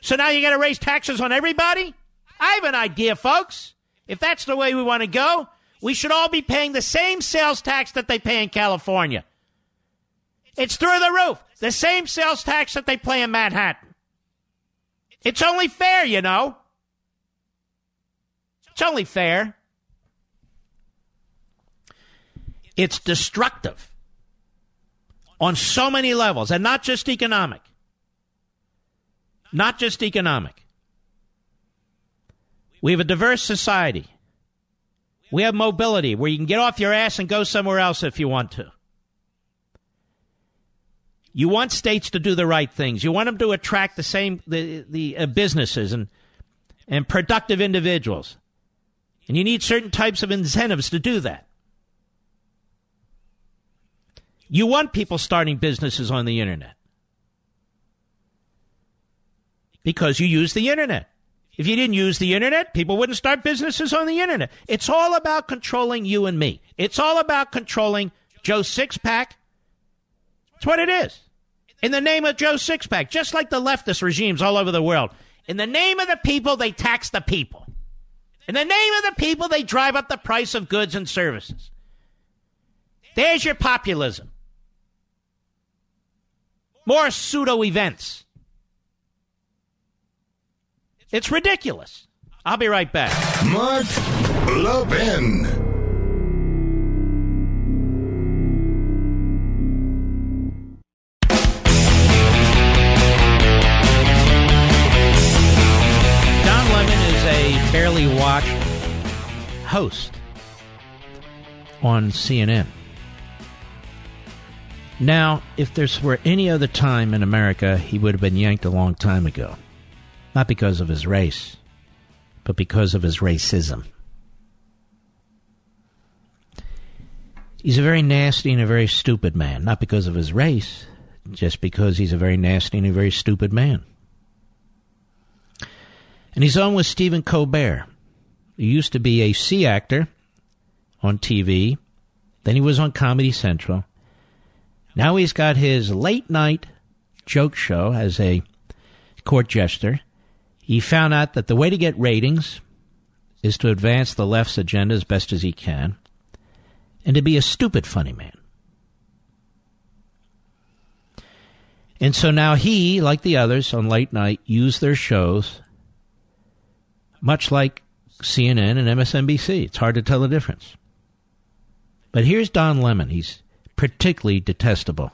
So now you got to raise taxes on everybody? I have an idea, folks. If that's the way we want to go, we should all be paying the same sales tax that they pay in California. It's through the roof. The same sales tax that they pay in Manhattan. It's only fair, you know. It's only fair. It's destructive on so many levels, and not just economic. Not just economic. We have a diverse society. We have mobility where you can get off your ass and go somewhere else if you want to. You want states to do the right things. You want them to attract the same the the uh, businesses and and productive individuals. And you need certain types of incentives to do that. You want people starting businesses on the internet. Because you use the internet. If you didn't use the internet, people wouldn't start businesses on the internet. It's all about controlling you and me. It's all about controlling Joe Sixpack. That's what it is in the name of Joe Sixpack, just like the leftist regimes all over the world. In the name of the people, they tax the people. In the name of the people, they drive up the price of goods and services. There's your populism. More pseudo events. It's ridiculous. I'll be right back. Mark Levin. Don Lemon is a barely watched host on CNN. Now, if this were any other time in America, he would have been yanked a long time ago. Not because of his race, but because of his racism. He's a very nasty and a very stupid man, not because of his race, just because he's a very nasty and a very stupid man. And he's on with Stephen Colbert. He used to be a C actor on TV, then he was on Comedy Central. Now he's got his late night joke show as a court jester. He found out that the way to get ratings is to advance the left's agenda as best as he can and to be a stupid funny man. And so now he, like the others on late night, use their shows much like CNN and MSNBC. It's hard to tell the difference. But here's Don Lemon. He's particularly detestable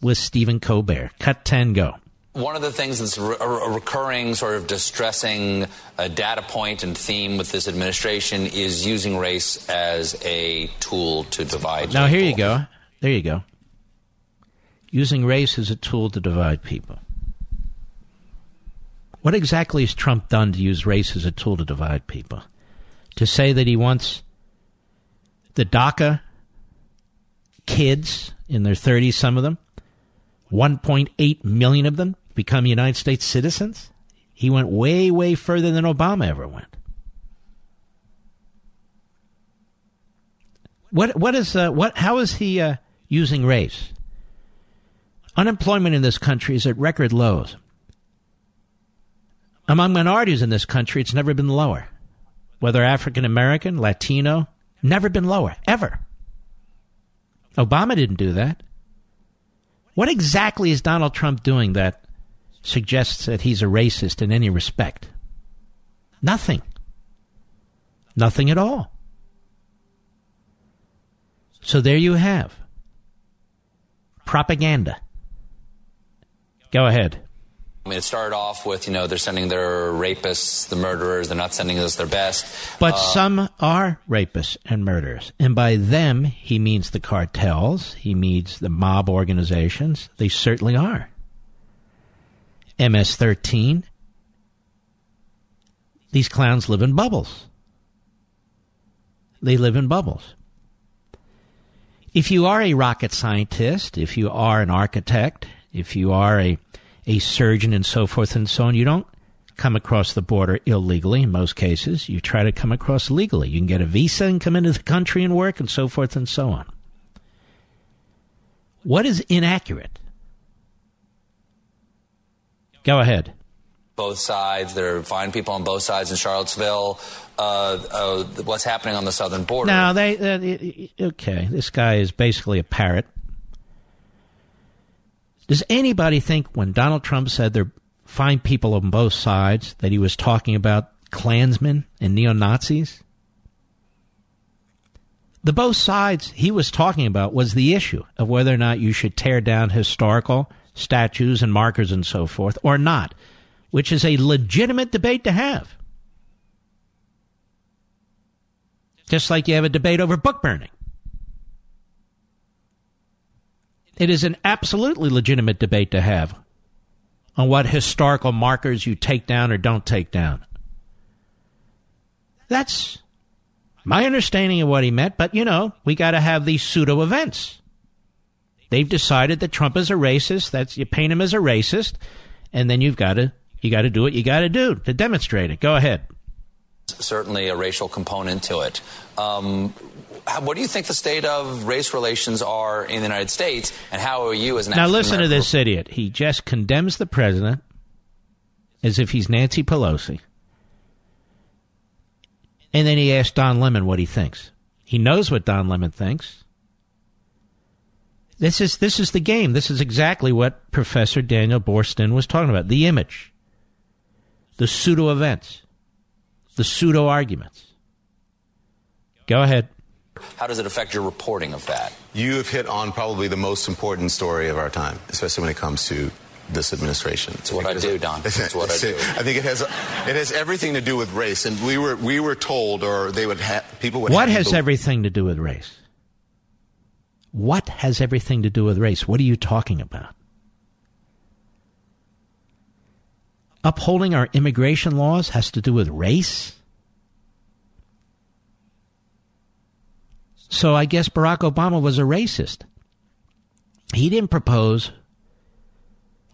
with Stephen Colbert. Cut 10, go. One of the things that's a recurring, sort of distressing uh, data point and theme with this administration is using race as a tool to divide. Now, people. here you go. There you go. Using race as a tool to divide people. What exactly has Trump done to use race as a tool to divide people? To say that he wants the DACA kids in their 30s, some of them, 1.8 million of them, become United States citizens. He went way, way further than Obama ever went. What what is uh, what? How is he uh, using race? Unemployment in this country is at record lows. Among minorities in this country, it's never been lower. Whether African American, Latino, never been lower ever. Obama didn't do that. What exactly is Donald Trump doing that suggests that he's a racist in any respect? Nothing. Nothing at all. So there you have propaganda. Go ahead. I mean, it started off with, you know, they're sending their rapists, the murderers, they're not sending us their best. But Uh, some are rapists and murderers. And by them, he means the cartels, he means the mob organizations. They certainly are. MS 13. These clowns live in bubbles. They live in bubbles. If you are a rocket scientist, if you are an architect, if you are a, a surgeon and so forth and so on, you don't come across the border illegally in most cases. You try to come across legally. You can get a visa and come into the country and work and so forth and so on. What is inaccurate? Go ahead. both sides. There are fine people on both sides in Charlottesville. Uh, uh, what's happening on the southern border? Now they uh, okay. This guy is basically a parrot. Does anybody think when Donald Trump said there are fine people on both sides that he was talking about Klansmen and neo Nazis? The both sides he was talking about was the issue of whether or not you should tear down historical statues and markers and so forth or not, which is a legitimate debate to have. Just like you have a debate over book burning. It is an absolutely legitimate debate to have on what historical markers you take down or don't take down. That's my understanding of what he meant, but you know, we got to have these pseudo events. They've decided that Trump is a racist. That's you paint him as a racist, and then you've got to you got to do what you got to do to demonstrate it. Go ahead. Certainly a racial component to it. Um, how, what do you think the state of race relations are in the United States, and how are you as an Now listen to this idiot. He just condemns the president as if he's Nancy Pelosi. And then he asked Don Lemon what he thinks. He knows what Don Lemon thinks. This is this is the game. This is exactly what Professor Daniel Boorstin was talking about. The image. The pseudo events. The pseudo arguments. Go ahead. How does it affect your reporting of that? You have hit on probably the most important story of our time, especially when it comes to this administration. It's what I do, Don. It's what I do. I think it has it has everything to do with race, and we were we were told, or they would have people would. What have has you everything to do with race? What has everything to do with race? What are you talking about? Upholding our immigration laws has to do with race? So I guess Barack Obama was a racist. He didn't propose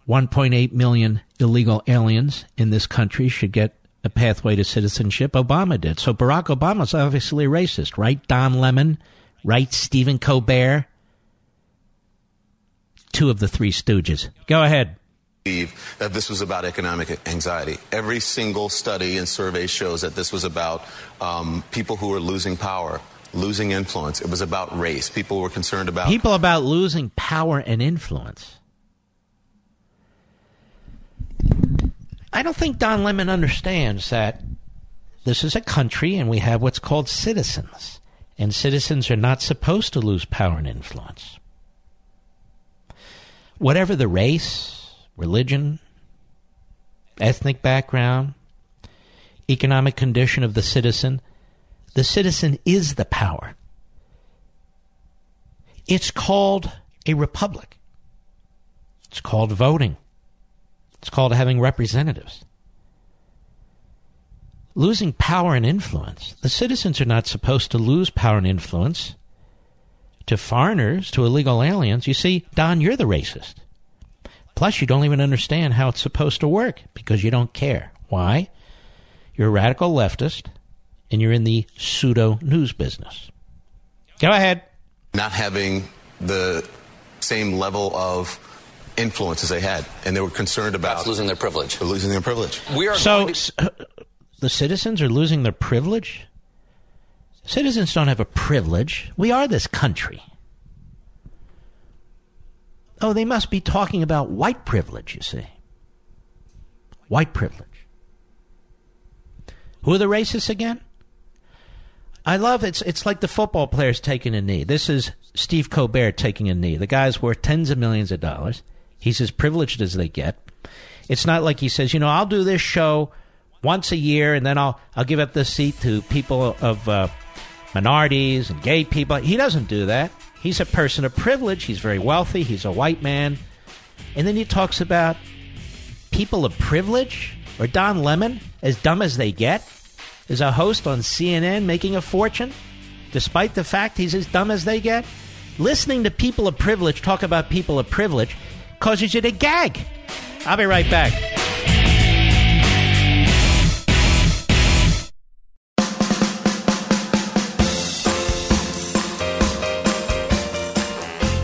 1.8 million illegal aliens in this country should get a pathway to citizenship. Obama did. So Barack Obama's obviously racist, right? Don Lemon, right? Stephen Colbert. Two of the three stooges. Go ahead. That this was about economic anxiety. Every single study and survey shows that this was about um, people who were losing power, losing influence. It was about race. People were concerned about people about losing power and influence. I don't think Don Lemon understands that this is a country and we have what's called citizens. And citizens are not supposed to lose power and influence. Whatever the race, religion, ethnic background, economic condition of the citizen, the citizen is the power. It's called a republic. It's called voting. It's called having representatives. Losing power and influence. The citizens are not supposed to lose power and influence to foreigners, to illegal aliens. You see, Don, you're the racist. Plus, you don't even understand how it's supposed to work because you don't care. Why? You're a radical leftist and you're in the pseudo news business. Go ahead. Not having the same level of influence as they had, and they were concerned about That's losing their privilege. Losing their privilege. We are so to- uh, the citizens are losing their privilege. Citizens don't have a privilege. We are this country. Oh, they must be talking about white privilege, you see. White privilege. Who are the racists again? I love it's it's like the football players taking a knee. This is Steve Colbert taking a knee. The guy's worth tens of millions of dollars. He's as privileged as they get. It's not like he says, you know, I'll do this show once a year and then I'll I'll give up the seat to people of uh, minorities and gay people. He doesn't do that. He's a person of privilege. He's very wealthy. He's a white man. And then he talks about people of privilege or Don Lemon, as dumb as they get, is a host on CNN making a fortune, despite the fact he's as dumb as they get. Listening to people of privilege talk about people of privilege causes you to gag. I'll be right back.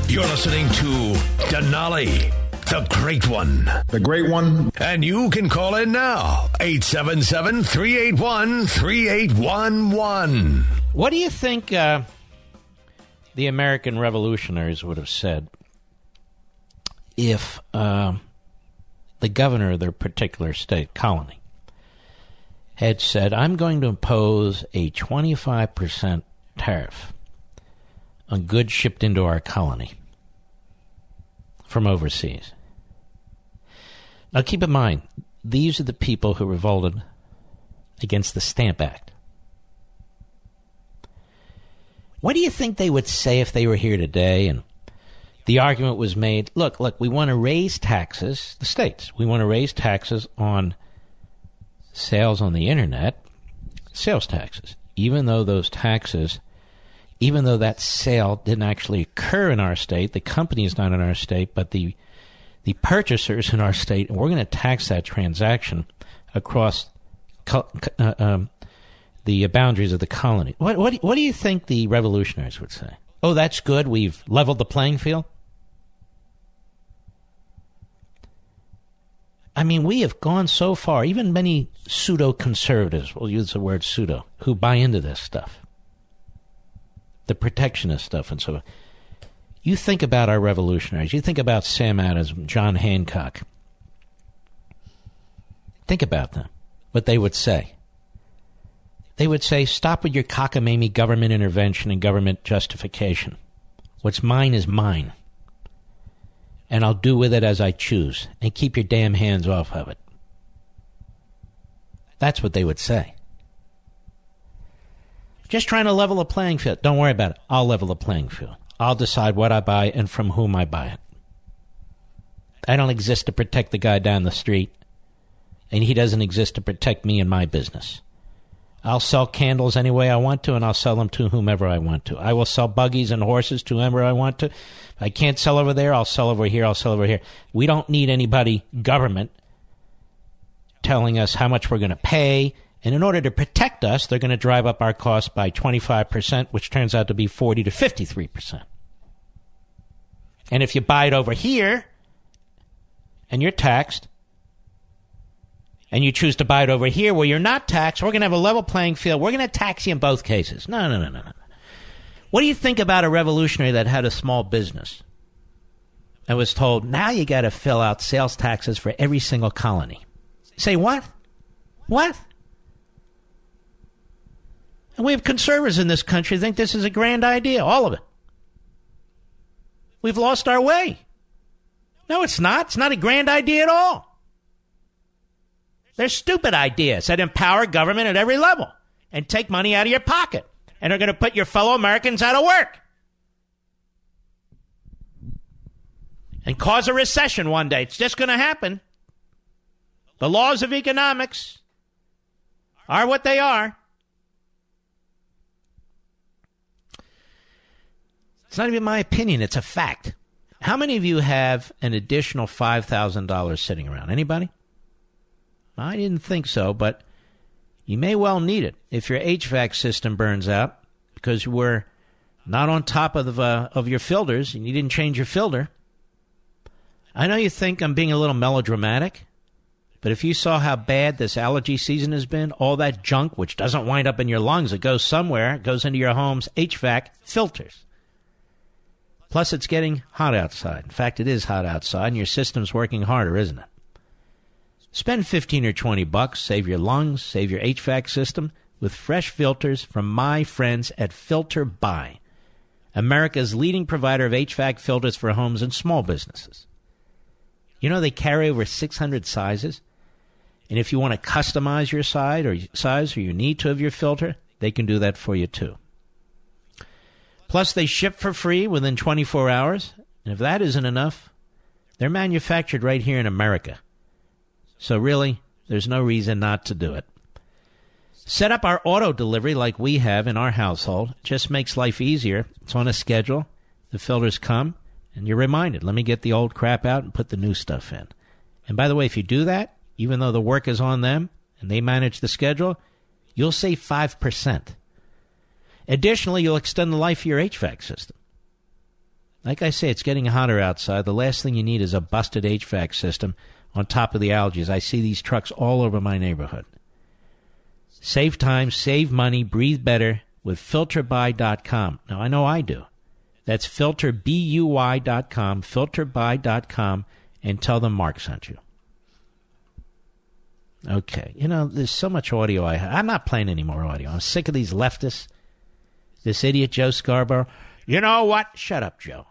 You're listening to Denali, the great one. The great one. And you can call in now, 877 381 3811. What do you think uh, the American revolutionaries would have said if uh, the governor of their particular state, colony, had said, I'm going to impose a 25% tariff on goods shipped into our colony from overseas? Now, keep in mind, these are the people who revolted against the Stamp Act. What do you think they would say if they were here today and the argument was made look, look, we want to raise taxes, the states, we want to raise taxes on sales on the internet, sales taxes, even though those taxes, even though that sale didn't actually occur in our state, the company is not in our state, but the the purchasers in our state, and we're going to tax that transaction across co- uh, um, the boundaries of the colony. What, what, what do you think the revolutionaries would say? Oh, that's good. We've leveled the playing field. I mean, we have gone so far, even many pseudo conservatives, we'll use the word pseudo, who buy into this stuff, the protectionist stuff, and so on. You think about our revolutionaries, you think about Sam Adams, John Hancock. Think about them, what they would say. They would say, stop with your cockamamie government intervention and government justification. What's mine is mine and I'll do with it as I choose, and keep your damn hands off of it. That's what they would say. Just trying to level a playing field. Don't worry about it. I'll level the playing field. I'll decide what I buy and from whom I buy it. I don't exist to protect the guy down the street, and he doesn't exist to protect me and my business. I'll sell candles any way I want to, and I'll sell them to whomever I want to. I will sell buggies and horses to whomever I want to. If I can't sell over there, I'll sell over here, I'll sell over here. We don't need anybody, government, telling us how much we're going to pay. And in order to protect us, they're going to drive up our costs by 25%, which turns out to be 40 to 53%. And if you buy it over here and you're taxed, and you choose to buy it over here where you're not taxed, we're going to have a level playing field. We're going to tax you in both cases. No, no, no, no, no. What do you think about a revolutionary that had a small business and was told, now you got to fill out sales taxes for every single colony? Say, what? What? And we have conservatives in this country think this is a grand idea, all of it. We've lost our way. No, it's not. It's not a grand idea at all. They're stupid ideas that empower government at every level and take money out of your pocket and are going to put your fellow Americans out of work and cause a recession one day. It's just going to happen. The laws of economics are what they are. It's not even my opinion, it's a fact. How many of you have an additional $5,000 sitting around? Anybody? I didn't think so, but you may well need it if your HVAC system burns out because you were not on top of uh, of your filters and you didn't change your filter. I know you think I'm being a little melodramatic, but if you saw how bad this allergy season has been, all that junk which doesn't wind up in your lungs, it goes somewhere, it goes into your home's HVAC filters. Plus, it's getting hot outside. In fact, it is hot outside, and your system's working harder, isn't it? Spend 15 or 20 bucks, save your lungs, save your HVAC system with fresh filters from my friends at Filter Buy, America's leading provider of HVAC filters for homes and small businesses. You know they carry over 600 sizes, and if you want to customize your size or size or you need to of your filter, they can do that for you too. Plus, they ship for free within 24 hours, and if that isn't enough, they're manufactured right here in America. So, really, there's no reason not to do it. Set up our auto delivery like we have in our household. It just makes life easier. It's on a schedule. The filters come, and you're reminded let me get the old crap out and put the new stuff in. And by the way, if you do that, even though the work is on them and they manage the schedule, you'll save 5%. Additionally, you'll extend the life of your HVAC system. Like I say, it's getting hotter outside. The last thing you need is a busted HVAC system on top of the algae. I see these trucks all over my neighborhood. Save time, save money, breathe better with filterbuy.com. Now, I know I do. That's filterbuy.com, filterbuy.com, and tell them Mark sent you. Okay. You know, there's so much audio I. I'm not playing any more audio. I'm sick of these leftists. This idiot Joe Scarborough. You know what? Shut up, Joe.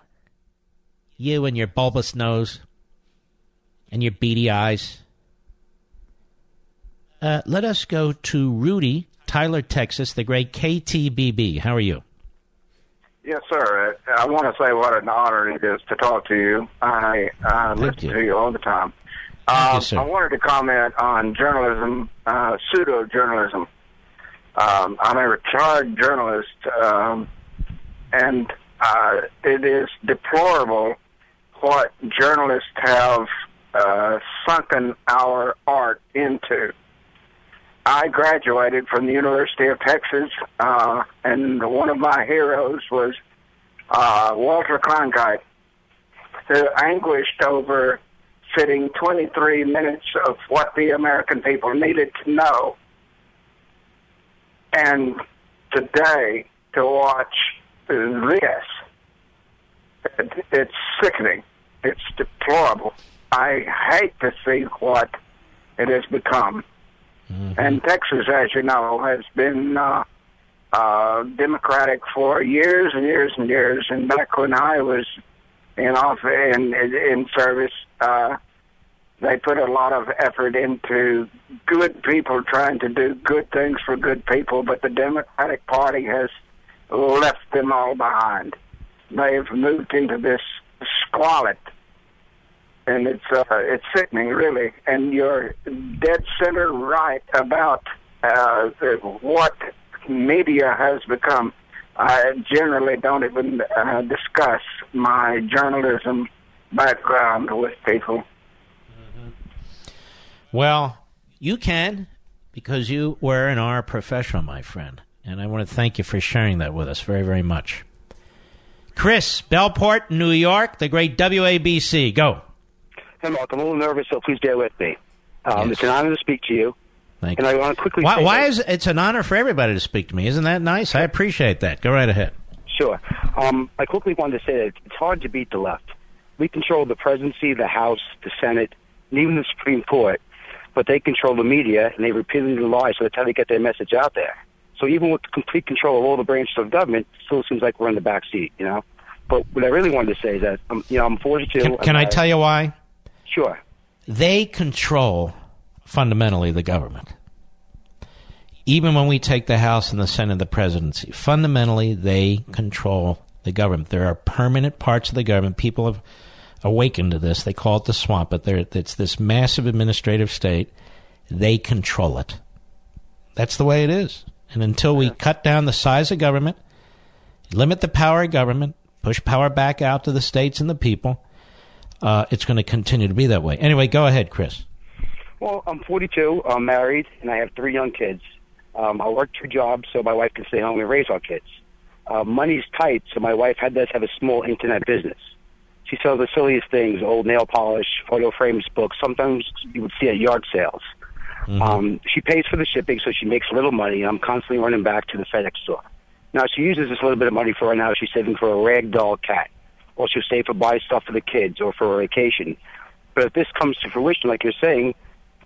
You and your bulbous nose and your beady eyes. Uh, let us go to Rudy, Tyler, Texas, the great KTBB. How are you? Yes, sir. I, I want to say what an honor it is to talk to you. I, I listen you. to you all the time. You, Um, sir. I wanted to comment on journalism, uh, pseudo journalism. Um, I'm a retired journalist, um, and uh, it is deplorable what journalists have uh, sunken our art into. I graduated from the University of Texas, uh, and one of my heroes was uh, Walter Cronkite, who anguished over fitting 23 minutes of what the American people needed to know. And today, to watch this, it, it's sickening. It's deplorable. I hate to see what it has become. And Texas, as you know, has been uh, uh, Democratic for years and years and years. And back when I was in office in in, in service, uh, they put a lot of effort into good people trying to do good things for good people. But the Democratic Party has left them all behind. they've moved into this squalid, and it's uh, it's sickening, really. And you're dead center right about uh, what media has become. I generally don't even uh, discuss my journalism background with people. Well, you can because you were and are a professional, my friend. And I want to thank you for sharing that with us very, very much. Chris, Bellport, New York, the great WABC. Go. Hey, Mark, I'm a little nervous, so please bear with me. Um, It's an honor to speak to you. Thank and you. I want to quickly Why, say why that- is it's an honor for everybody to speak to me? Isn't that nice? I appreciate that. Go right ahead. Sure. Um, I quickly wanted to say that it's hard to beat the left. We control the presidency, the House, the Senate, and even the Supreme Court, but they control the media and they repeatedly lie, so that's how they get their message out there. So even with complete control of all the branches of government, it still seems like we're in the back seat, you know. But what I really wanted to say is that, um, you know, I'm 42. Can, can I tell you why? Sure. They control fundamentally the government. Even when we take the House and the Senate, and the presidency, fundamentally they control the government. There are permanent parts of the government. People have awakened to this. They call it the swamp, but there, it's this massive administrative state. They control it. That's the way it is. And until we cut down the size of government, limit the power of government, push power back out to the states and the people, uh, it's going to continue to be that way. Anyway, go ahead, Chris. Well, I'm 42. I'm married, and I have three young kids. Um, I work two jobs so my wife can stay home and raise our kids. Uh, money's tight, so my wife had does have a small internet business. She sells the silliest things: old nail polish, photo frames, books. Sometimes you would see at yard sales. Um, she pays for the shipping, so she makes little money. And I'm constantly running back to the FedEx store. Now she uses this little bit of money for right now. She's saving for a rag doll cat, or she'll save for buy stuff for the kids or for a vacation. But if this comes to fruition, like you're saying,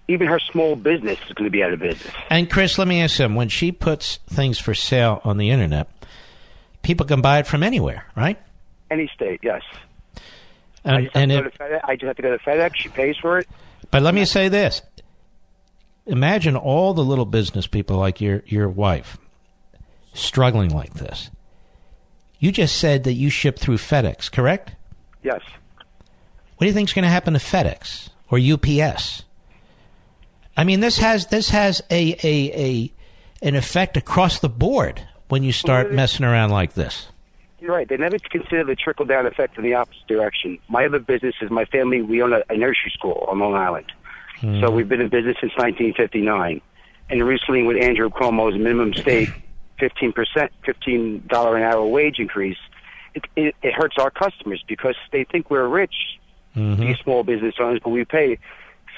even her small business is going to be out of business. And Chris, let me ask you, when she puts things for sale on the internet, people can buy it from anywhere, right? Any state, yes. I And, just, have and to if, to FedEx. I just have to go to FedEx. She pays for it. but let me say this: imagine all the little business people like your your wife struggling like this. You just said that you ship through FedEx, correct? Yes. What do you think is going to happen to FedEx or UPS? I mean, this has this has a a, a an effect across the board when you start messing around like this. You're right. They never consider the trickle down effect in the opposite direction. My other business is my family. We own a, a nursery school on Long Island. Hmm. So we've been in business since 1959. And recently, with Andrew Cuomo's minimum state 15 percent, 15 dollar an hour wage increase, it, it, it hurts our customers because they think we're rich, mm-hmm. these small business owners, but we pay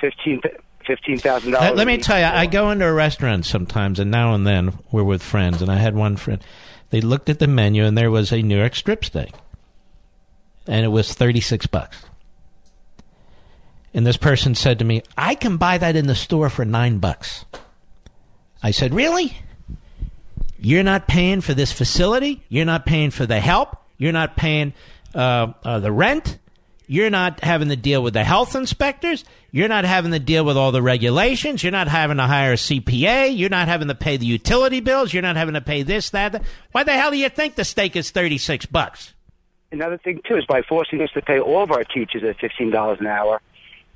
15 fifteen thousand dollars. Let, let me tell you, I go into a restaurant sometimes, and now and then we're with friends, and I had one friend. They looked at the menu, and there was a New York strip steak, and it was thirty six bucks. And this person said to me, "I can buy that in the store for nine bucks." I said, "Really? You're not paying for this facility. You're not paying for the help. You're not paying uh, uh, the rent. You're not having to deal with the health inspectors. You're not having to deal with all the regulations. You're not having to hire a CPA. You're not having to pay the utility bills. You're not having to pay this, that. that. Why the hell do you think the steak is 36 bucks? Another thing too is by forcing us to pay all of our teachers at fifteen dollars an hour,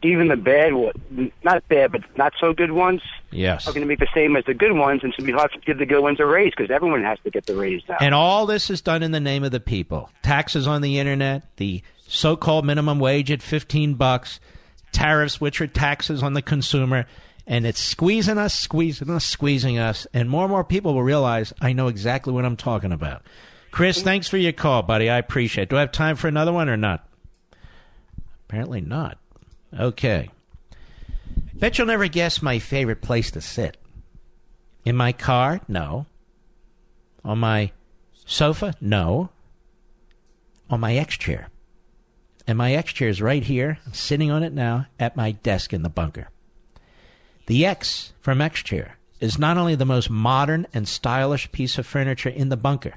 even the bad, one- not bad, but not so good ones, Yes. are going to make the same as the good ones, and so we have to give the good ones a raise because everyone has to get the raise now. And all this is done in the name of the people. Taxes on the internet, the so-called minimum wage at 15 bucks, tariffs which are taxes on the consumer, and it's squeezing us, squeezing us, squeezing us, and more and more people will realize I know exactly what I'm talking about. Chris, thanks for your call, buddy. I appreciate it. Do I have time for another one or not? Apparently not. Okay. Bet you'll never guess my favorite place to sit. In my car? No. On my sofa? No. On my X chair. And my X chair is right here. I'm sitting on it now at my desk in the bunker. The X from X chair is not only the most modern and stylish piece of furniture in the bunker,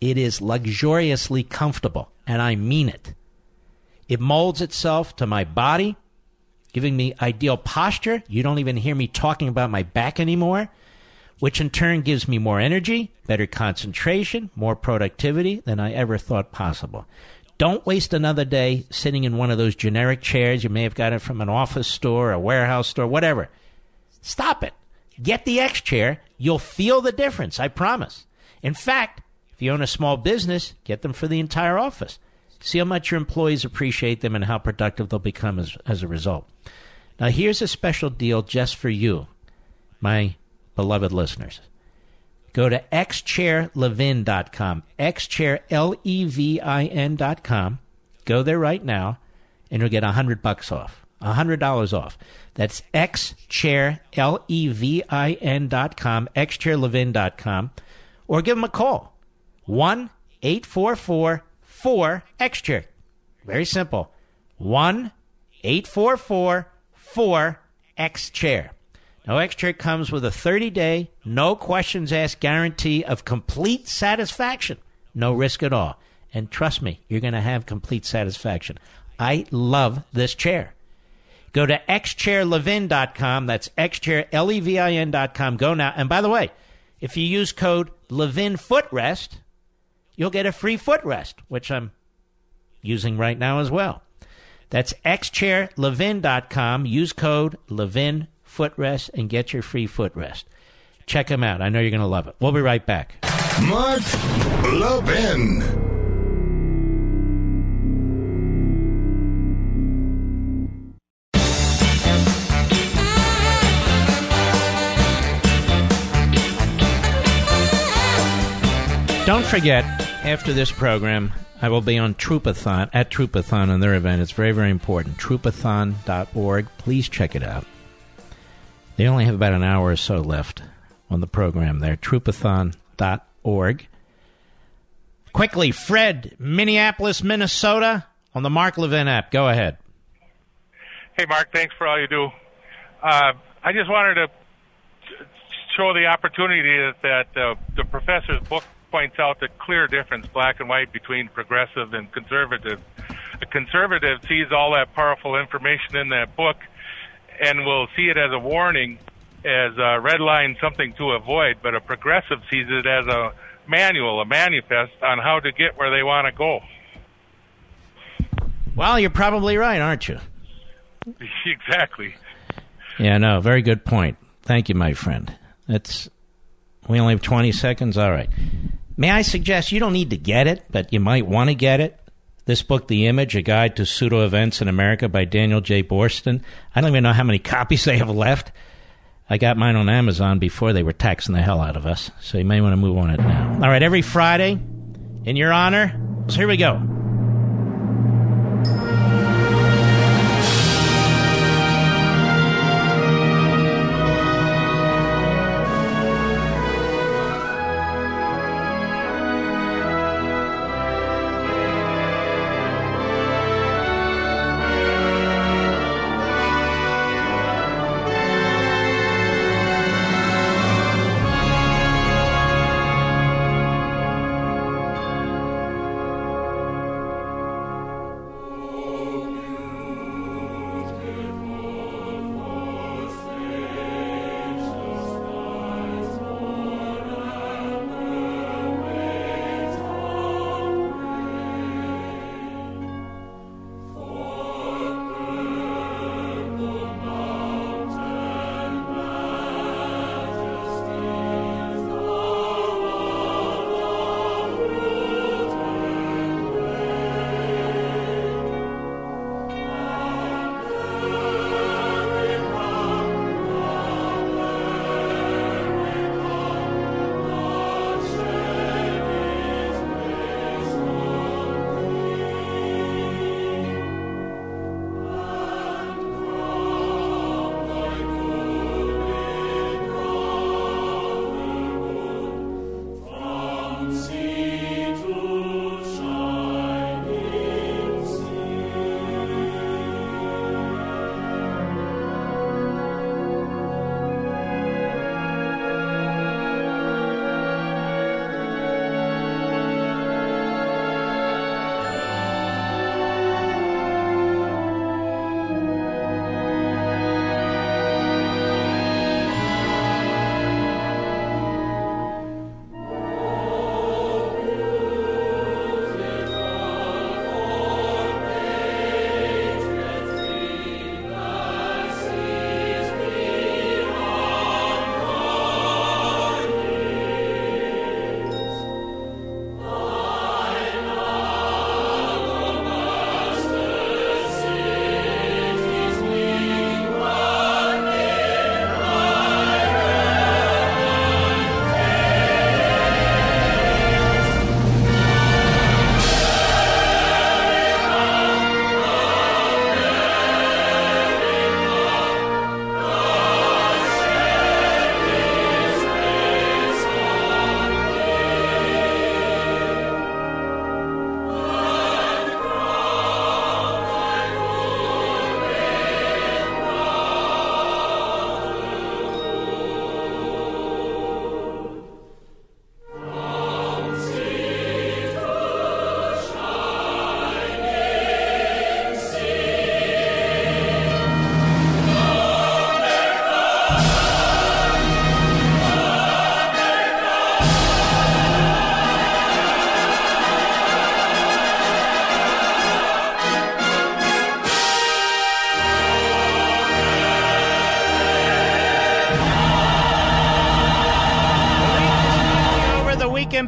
it is luxuriously comfortable, and I mean it. It molds itself to my body, giving me ideal posture. You don't even hear me talking about my back anymore. which in turn gives me more energy, better concentration, more productivity than I ever thought possible. Don't waste another day sitting in one of those generic chairs. You may have got it from an office store, a warehouse store, whatever. Stop it. Get the X chair. You'll feel the difference, I promise. In fact, if you own a small business, get them for the entire office. See how much your employees appreciate them and how productive they'll become as, as a result. Now, here's a special deal just for you, my beloved listeners. Go to xchairlevin.com, xchair, L-E-V-I-N.com. Go there right now, and you'll get a hundred bucks off, a hundred dollars off. That's xchair, L-E-V-I-N dot xchairlevin.com, or give them a call, 1-844-4-XChair. Very simple, 1-844-4-XChair. Now, X-Chair comes with a 30-day, no questions asked guarantee of complete satisfaction. No risk at all. And trust me, you're going to have complete satisfaction. I love this chair. Go to xchairlevin.com. That's xchair, L-E-V-I-N dot com. Go now. And by the way, if you use code Levin Footrest, you'll get a free footrest, which I'm using right now as well. That's xchairlevin.com. Use code Levin Footrest and get your free footrest. Check them out. I know you're going to love it. We'll be right back. Mark Levin. Don't forget, after this program, I will be on Troopathon, at Troopathon on their event. It's very, very important. Troopathon.org. Please check it out. They only have about an hour or so left on the program there. Troopathon.org. Quickly, Fred, Minneapolis, Minnesota, on the Mark Levin app. Go ahead. Hey, Mark, thanks for all you do. Uh, I just wanted to show the opportunity that, uh, the professor's book points out the clear difference, black and white, between progressive and conservative. A conservative sees all that powerful information in that book and will see it as a warning, as a red line, something to avoid, but a progressive sees it as a manual, a manifest on how to get where they want to go. Well, you're probably right, aren't you? exactly. Yeah, no, very good point. Thank you, my friend. That's we only have 20 seconds. All right. May I suggest you don't need to get it, but you might want to get it. This book, The Image, A Guide to Pseudo Events in America by Daniel J. Boorstin. I don't even know how many copies they have left. I got mine on Amazon before they were taxing the hell out of us, so you may want to move on it now. All right, every Friday, in your honor, so here we go.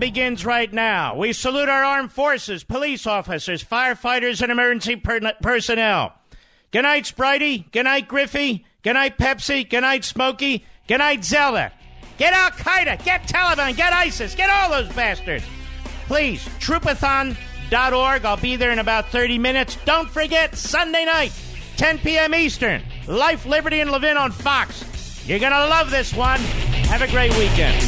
Begins right now. We salute our armed forces, police officers, firefighters, and emergency per- personnel. Good night, Spritey. Good night, Griffey. Good night, Pepsi. Good night, Smokey. Good night, Zelda. Get Al Qaeda. Get Taliban. Get ISIS. Get all those bastards. Please, troopathon.org. I'll be there in about 30 minutes. Don't forget, Sunday night, 10 p.m. Eastern. Life, Liberty, and Levin on Fox. You're going to love this one. Have a great weekend.